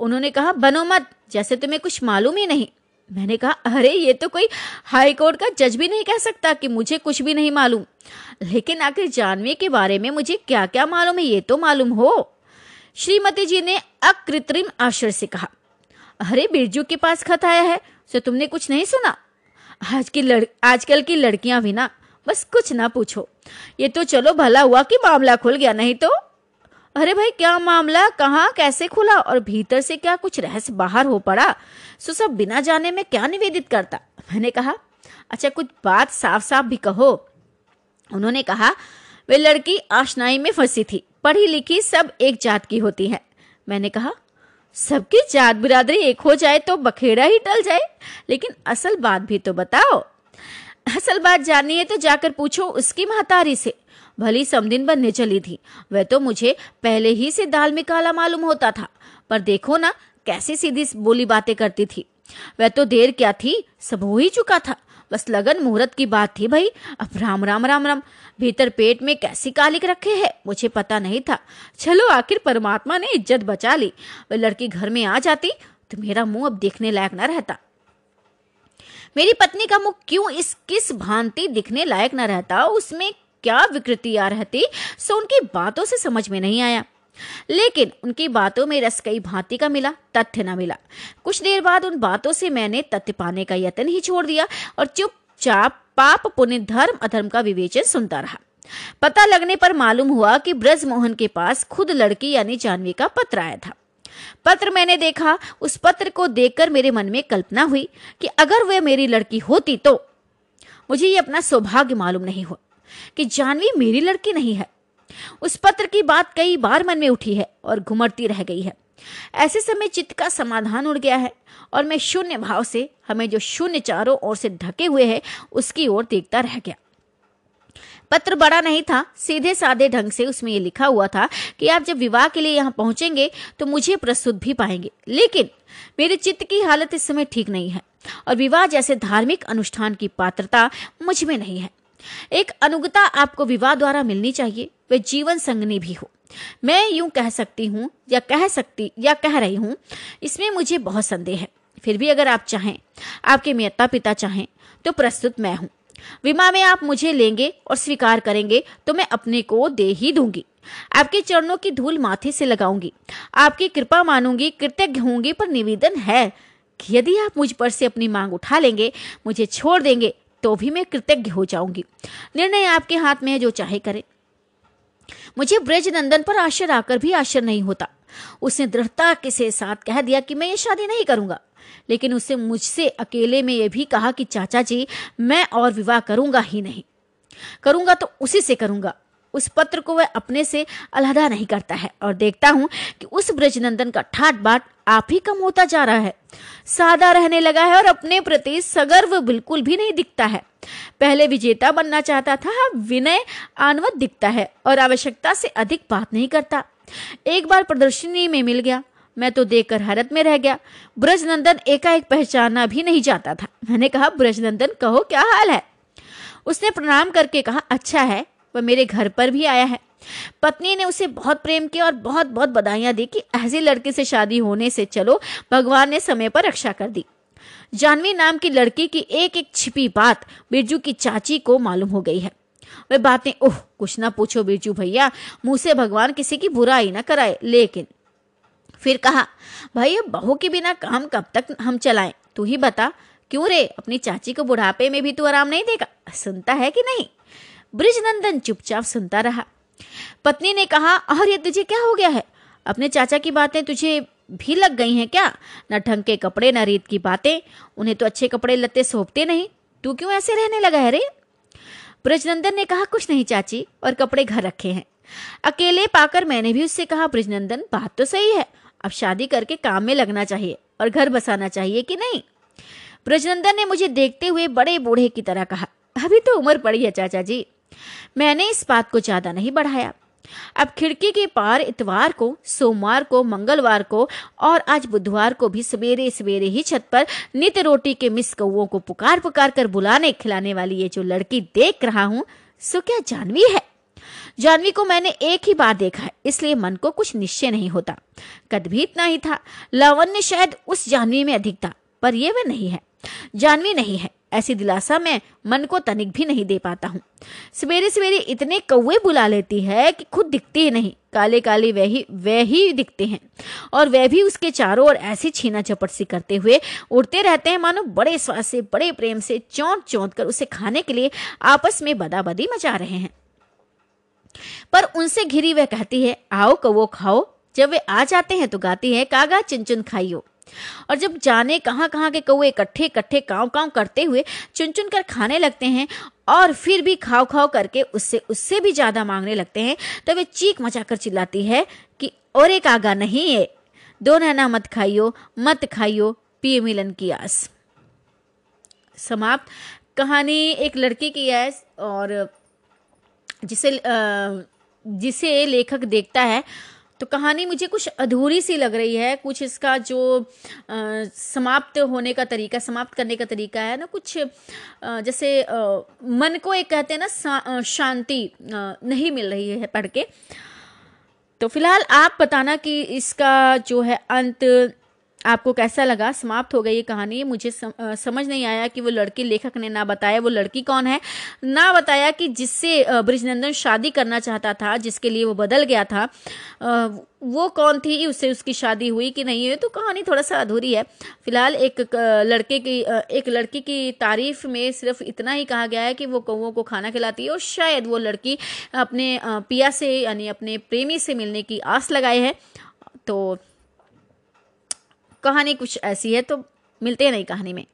उन्होंने कहा, बनो मत, जैसे तुम्हें कुछ मालूम ही नहीं। मैंने कहा, अरे, ये तो कोई हाई कोर्ट का जज भी नहीं कह सकता कि मुझे कुछ भी नहीं मालूम। लेकिन आखिर जानवी के बारे में मुझे क्या क्या मालूम है, ये तो मालूम हो? श्रीमती जी ने अकृत्रिम आश्चर्य से कहा, अरे, बिरजू के पास खत आया है सो तुमने कुछ नहीं सुना? आज की लड़, आजकल की लड़कियाँ भी ना, बस कुछ ना पूछो। ये तो चलो, भला हुआ कि मामला खुल गया, नहीं तो? अरे भाई, क्या मामला? कहाँ? कैसे खुला? और भीतर से क्या कुछ रहस्य बाहर हो पड़ा? सो सब बिना जाने में क्या निवेदित करता? मैंने कहा अच्छा कुछ बात साफ़ साफ़ भी कहो। उन्होंने कहा, वे लड़की आशनाई में फंसी थी। पढ़ी लिखी सब एक जात की होती है। मैंने कहा, सबकी जात बिरादरी एक हो जाए तो बखेड़ा ही टल जाए। लेकिन असल बात भी तो बताओ। असल बात जाननी है तो जाकर पूछो उसकी महतारी से। भली समदिन बनने चली थी। वह तो मुझे पहले ही से दाल में काला मालूम होता था, पर देखो ना, कैसी सीधी बोली बातें करती थी। वह तो देर क्या थी, सब हो ही चुका था। बस लगन मुहूर्त की बात थी भाई। अब राम राम राम राम, भीतर पेट में कैसी कालिक रखे है, मुझे पता नहीं था। चलो आखिर परमात्मा ने इज़्ज़त बचा ली। वह लड़की घर में आ जाती तो मेरा मुँह अब देखने लायक न रहता। मेरी पत्नी का मुख क्यों इस किस भांति दिखने लायक न रहता, उसमें क्या विकृति आ रहती? सो उनकी बातों से समझ में नहीं आया। लेकिन उनकी बातों में रस कई भांति का मिला, तथ्य न मिला। कुछ देर बाद उन बातों से मैंने तथ्य पाने का यत्न ही छोड़ दिया और चुपचाप पाप, पुण्य, धर्म, अधर्म का विवेचन सुनता रहा। पता लगने पर मालूम हुआ कि ब्रज मोहन के पास खुद लड़की यानी जानवी का पत्र आया था। पत्र मैंने देखा। उस पत्र को देखकर मेरे मन में कल्पना हुई कि अगर वह मेरी लड़की होती तो मुझे ये अपना सौभाग्य मालूम नहीं हुआ। कि जानवी मेरी लड़की नहीं है। उस पत्र की बात कई बार मन में उठी है और घुमड़ती रह गई है। ऐसे समय चित्त का समाधान उड़ गया है और मैं शून्य भाव से, हमें जो शून्य चारों ओर से ढके हुए है, उसकी ओर देखता रह गया। पत्र बड़ा नहीं था सीधे साधे ढंग से उसमें ये लिखा हुआ था कि आप जब विवाह के लिए यहाँ पहुँचेंगे तो मुझे प्रस्तुत भी पाएँगे। लेकिन मेरे चित्त की हालत इस समय ठीक नहीं है और विवाह जैसे धार्मिक अनुष्ठान की पात्रता मुझमें नहीं है। एक अनुगता आपको विवाह द्वारा मिलनी चाहिए, वे जीवन संगनी भी हो। मैं यूँ कह सकती हूँ, या कह सकती, या कह रही हूँ, इसमें मुझे बहुत संदेह है। फिर भी अगर आप चाहें, आपके माता पिता चाहें तो प्रस्तुत मैं हूँ। विमा में आप मुझे लेंगे और स्वीकार करेंगे तो मैं अपने को दे ही दूँगी। आपके चरणों की धूल माथे से लगाऊँगी। आपकी कृपा मानूँगी, कृतज्ञ होंगी, पर निवेदन है यदि आप मुझ पर से अपनी मांग उठा लेंगे, मुझे छोड़ देंगे तो भी मैं कृतज्ञ हो जाऊँगी। निर्णय आपके हाथ में है, जो चाहे करे। मुझे ब्रज नंदन पर आश्चर्य आकर भी आश्चर्य नहीं होता। उसने दृढ़ता के साथ कह दिया कि मैं ये शादी नहीं करूँगा। लेकिन उसने मुझसे अकेले में यह भी कहा कि, चाचा जी, मैं और विवाह करूँगा ही नहीं। करूँगा तो उसी से करूँगा। उस पत्र को वह अपने से अलहदा नहीं करता है। और देखता हूँ कि उस ब्रजनंदन का ठाट बाट आप ही कम होता जा रहा है। सादा रहने लगा है और अपने प्रति सगर्व बिल्कुल भी नहीं दिखता है। पहले विजेता बनना चाहता था विनय आनवत दिखता है और आवश्यकता से अधिक बात नहीं करता। एक बार प्रदर्शनी में मिल गया। मैं तो देखकर हैरत में रह गया। ब्रजनंदन एकाएक पहचाना भी नहीं जाता था। मैंने कहा, ब्रजनंदन, कहो क्या हाल है? उसने प्रणाम करके कहा अच्छा है, वह मेरे घर पर भी आया है। पत्नी ने उसे बहुत प्रेम किया और बहुत बहुत बधाइयाँ दी कि ऐसे लड़के से शादी होने से चलो, भगवान ने समय पर रक्षा कर दी। जानवी नाम की लड़की की एक एक छिपी बात बिरजू की चाची को मालूम हो गई है। वे बातें, ओह, कुछ ना पूछो बिरजू भैया, मुँह से भगवान किसी की बुराई ना कराए। लेकिन फिर कहा, भाई, अब बहू के बिना काम कब तक हम चलाएँ? तू ही बता, क्यों रे, अपनी चाची को बुढ़ापे में भी तू आराम नहीं देगा? सुनता है कि नहीं? ब्रिजनंदन चुपचाप सुनता रहा। पत्नी ने कहा और ये तुझे क्या हो गया है? अपने चाचा की बातें तुझे भी लग गई हैं क्या? न ढंग के कपड़े, न रीत की बातें, उन्हें तो अच्छे कपड़े लत्ते सौंपते नहीं। तू क्यों ऐसे रहने लगा है रे? ब्रजनंदन ने कहा, कुछ नहीं चाची, और कपड़े घर रखे हैं। अकेले पाकर मैंने भी उससे कहा, ब्रजनंदन, बात तो सही है। अब शादी करके काम में लगना चाहिए, और घर बसाना चाहिए कि नहीं? ब्रजनंदन ने मुझे देखते हुए बड़े बूढ़े की तरह कहा, अभी तो उम्र पड़ी है चाचा जी। मैंने इस बात को ज़्यादा नहीं बढ़ाया। अब खिड़की के पार इतवार को, सोमवार को, मंगलवार को और आज बुधवार को भी सवेरे सवेरे ही छत पर नित रोटी के मिस कौओं को पुकार पुकार कर बुलाने, खिलाने वाली ये जो लड़की देख रहा हूँ, सो क्या जानवी है? जानवी को मैंने एक ही बार देखा है, इसलिए मन को कुछ निश्चय नहीं होता। कद भी इतना ही था। लावण्य शायद उस जानवी में अधिक था, पर यह वह नहीं है। जानवी नहीं है। ऐसी दिलासा मैं मन को तनिक भी नहीं दे पाता हूँ। सवेरे सवेरे इतने कौवे बुला लेती है कि खुद दिखते ही नहीं। काले काले वह वह दिखते हैं। और वह भी उसके चारों ओर ऐसी छीना झपट सी करते हुए उड़ते रहते हैं। मानो बड़े स्वाद से, बड़े प्रेम से चौंक चौंक कर उसे खाने के लिए आपस में बदाबदी मचा रहे हैं। पर उनसे घिरी वह कहती है, आओ कवो खाओ। जब वे आ जाते हैं तो गाती है, कागा चुन चुन खाइयो। और जब जाने कहाँ कहाँ के कौए इकट्ठे इकट्ठे काव काव करते हुए चुन चुन कर खाने लगते हैं और फिर भी खाओ खाओ करके उससे उससे भी ज़्यादा मांगने लगते हैं तो वे चीख मचाकर चिल्लाती है कि और एक आगा नहीं है दो नैना मत खाइयो मत खाइयो, पिए मिलन की आस। समाप्त कहानी एक लड़की की है और जिसे जिसे लेखक देखता है तो कहानी मुझे कुछ अधूरी सी लग रही है, कुछ इसका जो समाप्त होने का तरीका, समाप्त करने का तरीका है ना, कुछ जैसे मन को एक कहते हैं ना शांति नहीं मिल रही है पढ़ के। तो फ़िलहाल आप बताना कि इसका जो है अंत आपको कैसा लगा? समाप्त हो गई ये कहानी। मुझे समझ नहीं आया कि वो लड़की लेखक ने ना बताया वो लड़की कौन है। ना बताया कि जिससे ब्रिजनंदन शादी करना चाहता था, जिसके लिए वो बदल गया था। वो कौन थी? उससे उसकी शादी हुई कि नहीं हुई? तो कहानी थोड़ा सा अधूरी है। फ़िलहाल एक लड़के की एक लड़की की तारीफ़ में सिर्फ़ इतना ही कहा गया है कि वो कौओं को खाना खिलाती है और शायद वो लड़की अपने पिया से, यानी अपने प्रेमी से मिलने की आस लगाए है। तो कहानी कुछ ऐसी है तो मिलते हैं नई कहानी में।